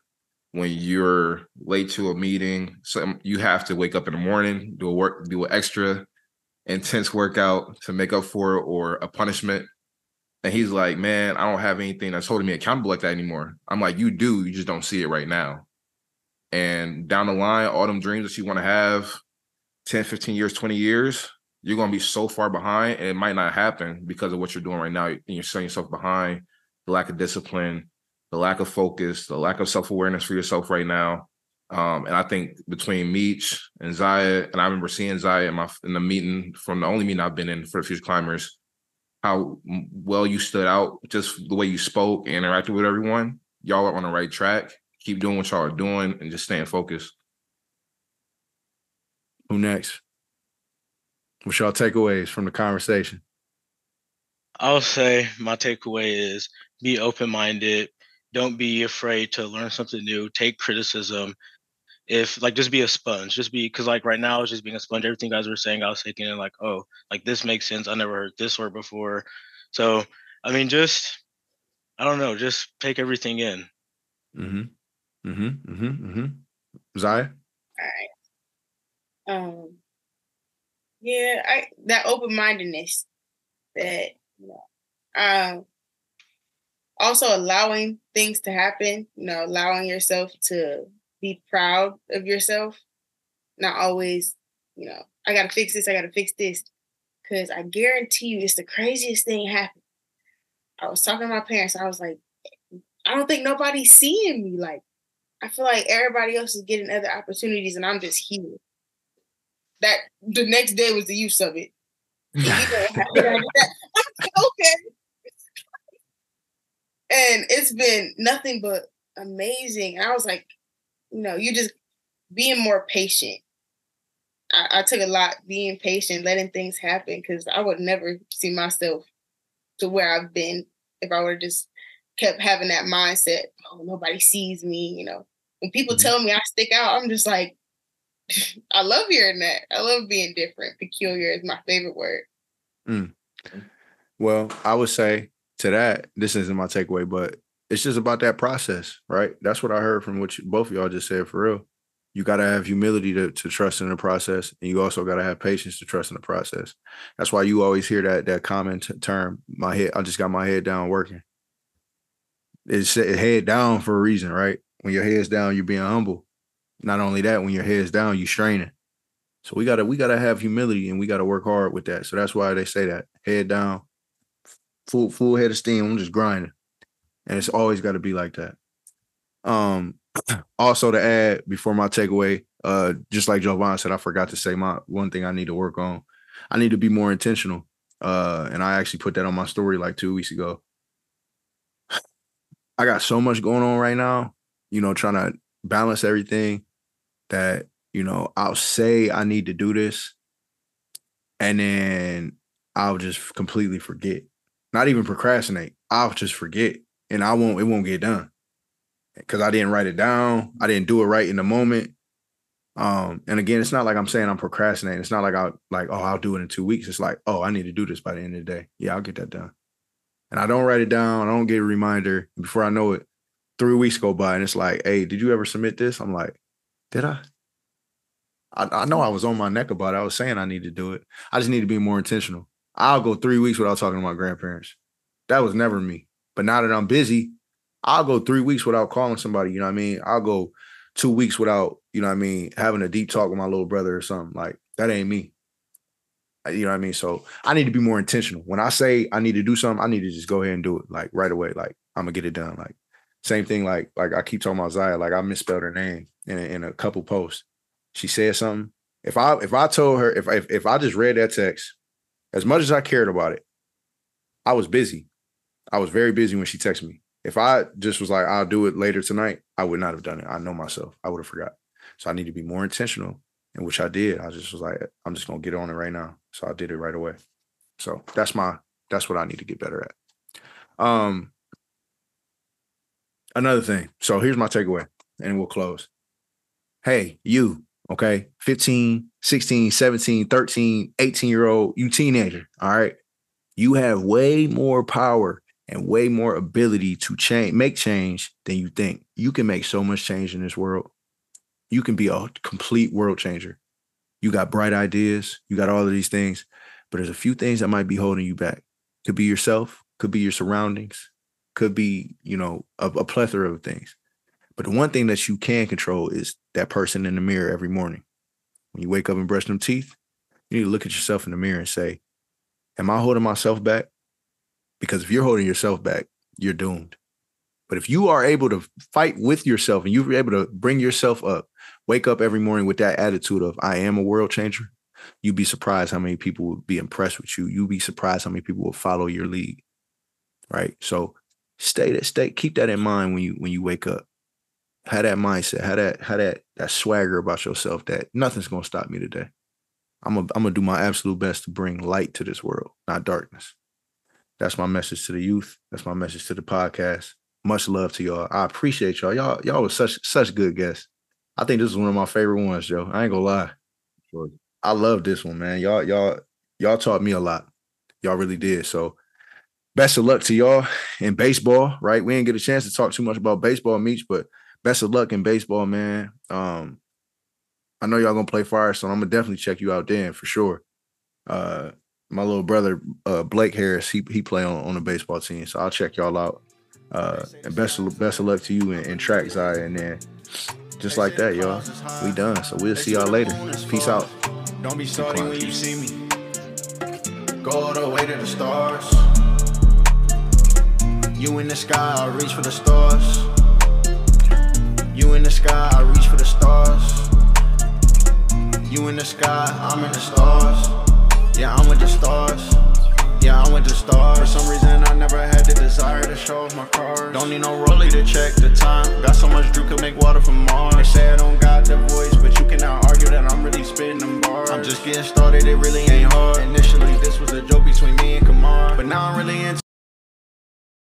when you're late to a meeting, so you have to wake up in the morning, do a work, do an extra intense workout to make up for it or a punishment. And he's like, Man, I don't have anything that's holding me accountable like that anymore. I'm like, You do, you just don't see it right now. And down the line, all them dreams that you want to have 10, 15 years, 20 years, you're going to be so far behind and it might not happen because of what you're doing right now. And you're setting yourself behind the lack of discipline, the lack of focus, the lack of self awareness for yourself right now. Um, and I think between Meech and Xyia, and I remember seeing Xyia in my in the meeting from the only meeting I've been in for the Future Climbers, how well you stood out, just the way you spoke and interacted with everyone. Y'all are on the right track. Keep doing what y'all are doing and just staying focused. Who next? What's y'all takeaways from the conversation? I'll say my takeaway is be open minded. Don't be afraid to learn something new. Take criticism. If like just be a sponge, just be because like right now it's just being a sponge. Everything guys were saying, I was taking it like, oh, like this makes sense. I never heard this word before. So I mean, just I don't know, just take everything in. Mm-hmm. Mm-hmm. Mm-hmm. Mm-hmm. Xyia? All right. Um yeah, I that open mindedness that you know, um also allowing things to happen, you know, allowing yourself to be proud of yourself. Not always, you know, I gotta fix this, I gotta fix this. Cause I guarantee you it's the craziest thing happened. I was talking to my parents, I was like, I don't think nobody's seeing me. Like, I feel like everybody else is getting other opportunities and I'm just here. That the next day was the use of it. okay and it's been nothing but amazing. And I was like, you know, you just being more patient. I, I took a lot being patient, letting things happen because I would never see myself to where I've been if I would just kept having that mindset. Oh, nobody sees me. You know, when people mm-hmm. tell me I stick out, I'm just like, I love hearing that. I love being different. Peculiar is my favorite word. Mm. Well, I would say to that, this isn't my takeaway, but it's just about that process, right? That's what I heard from what you, both of y'all just said for real. You got to have humility to, to trust in the process, and you also got to have patience to trust in the process. That's why you always hear that that common t- term. My head, I just got my head down working. It's head down for a reason, right? When your head's down, you're being humble. Not only that, when your head's down, you're straining. So we gotta we gotta have humility and we gotta work hard with that. So that's why they say that head down, full full head of steam. I'm just grinding, and it's always got to be like that. Um, also to add before my takeaway, uh, just like Jovan said, I forgot to say my one thing I need to work on. I need to be more intentional. Uh, and I actually put that on my story like two weeks ago. I got so much going on right now, you know, trying to balance everything that, you know, I'll say I need to do this and then I'll just completely forget not even procrastinate. I'll just forget and I won't, it won't get done because I didn't write it down. I didn't do it right in the moment. Um, and again, it's not like I'm saying I'm procrastinating. It's not like I'll like, oh, I'll do it in two weeks. It's like, oh, I need to do this by the end of the day. Yeah, I'll get that done. And I don't write it down. I don't get a reminder. Before I know it, three weeks go by and it's like, hey, did you ever submit this? I'm like, did I? I, I know I was on my neck about it. I was saying I need to do it. I just need to be more intentional. I'll go three weeks without talking to my grandparents. That was never me. But now that I'm busy, I'll go three weeks without calling somebody. You know what I mean? I'll go two weeks without, you know what I mean, having a deep talk with my little brother or something. Like that ain't me. You know what I mean? So I need to be more intentional. When I say I need to do something, I need to just go ahead and do it like right away. Like I'm gonna get it done. Like same thing. Like like I keep talking about Xyia. Like I misspelled her name in a, in a couple posts. She said something. If I if I told her if if if I just read that text as much as I cared about it, I was busy. I was very busy when she texted me. If I just was like, I'll do it later tonight, I would not have done it. I know myself. I would have forgot. So I need to be more intentional, and which I did. I just was like, I'm just gonna get on it right now. So I did it right away. So that's my that's what I need to get better at. Um another thing. So here's my takeaway, and we'll close. Hey, you, okay 15 16 17 13 18 year old you teenager all right you have way more power and way more ability to change, make change than you think. You can make so much change in this world. You can be a complete world changer. You got bright ideas, you got all of these things, but there's a few things that might be holding you back. Could be yourself, could be your surroundings, could be, you know, a, a plethora of things. But the one thing that you can control is that person in the mirror every morning. When you wake up and brush them teeth, you need to look at yourself in the mirror and say, Am I holding myself back? Because if you're holding yourself back, you're doomed. But if you are able to fight with yourself and you're able to bring yourself up, wake up every morning with that attitude of, I am a world changer, you'd be surprised how many people would be impressed with you. You'd be surprised how many people will follow your lead. Right. So stay that stay, keep that in mind when you when you wake up. Have that mindset, have that, have that that swagger about yourself that nothing's gonna stop me today. I'm gonna I'm gonna do my absolute best to bring light to this world, not darkness. That's my message to the youth. That's my message to the podcast. Much love to y'all. I appreciate y'all. Y'all, y'all was such such good guests. I think this is one of my favorite ones, Joe. I ain't gonna lie. I love this one, man. Y'all, y'all, y'all taught me a lot. Y'all really did. So best of luck to y'all in baseball, right? We didn't get a chance to talk too much about baseball, Meech, but best of luck in baseball, man. Um, I know y'all gonna play fire, so I'm gonna definitely check you out then for sure. Uh, my little brother uh, Blake Harris, he he play on, on the baseball team, so I'll check y'all out. Uh, and best of best of luck to you and, in track, Xyia, and then just like that, y'all, we done. So we'll see y'all later. Peace out. Don't be salty when you see me. Go all the way to the stars. You in the sky, I reach for the stars. You in the sky, I reach for the stars. You in the sky, I'm in the stars. Yeah, I'm with the stars. Yeah, I'm with the stars. For some reason, I never had the desire to show off my cars. Don't need no rollie to check the time. Got so much Drew could make water from Mars. They say I don't got the voice, but you cannot argue that I'm really spitting them bars. I'm just getting started, it really ain't hard. Initially, this was a joke between me and Kamar, but now I'm really into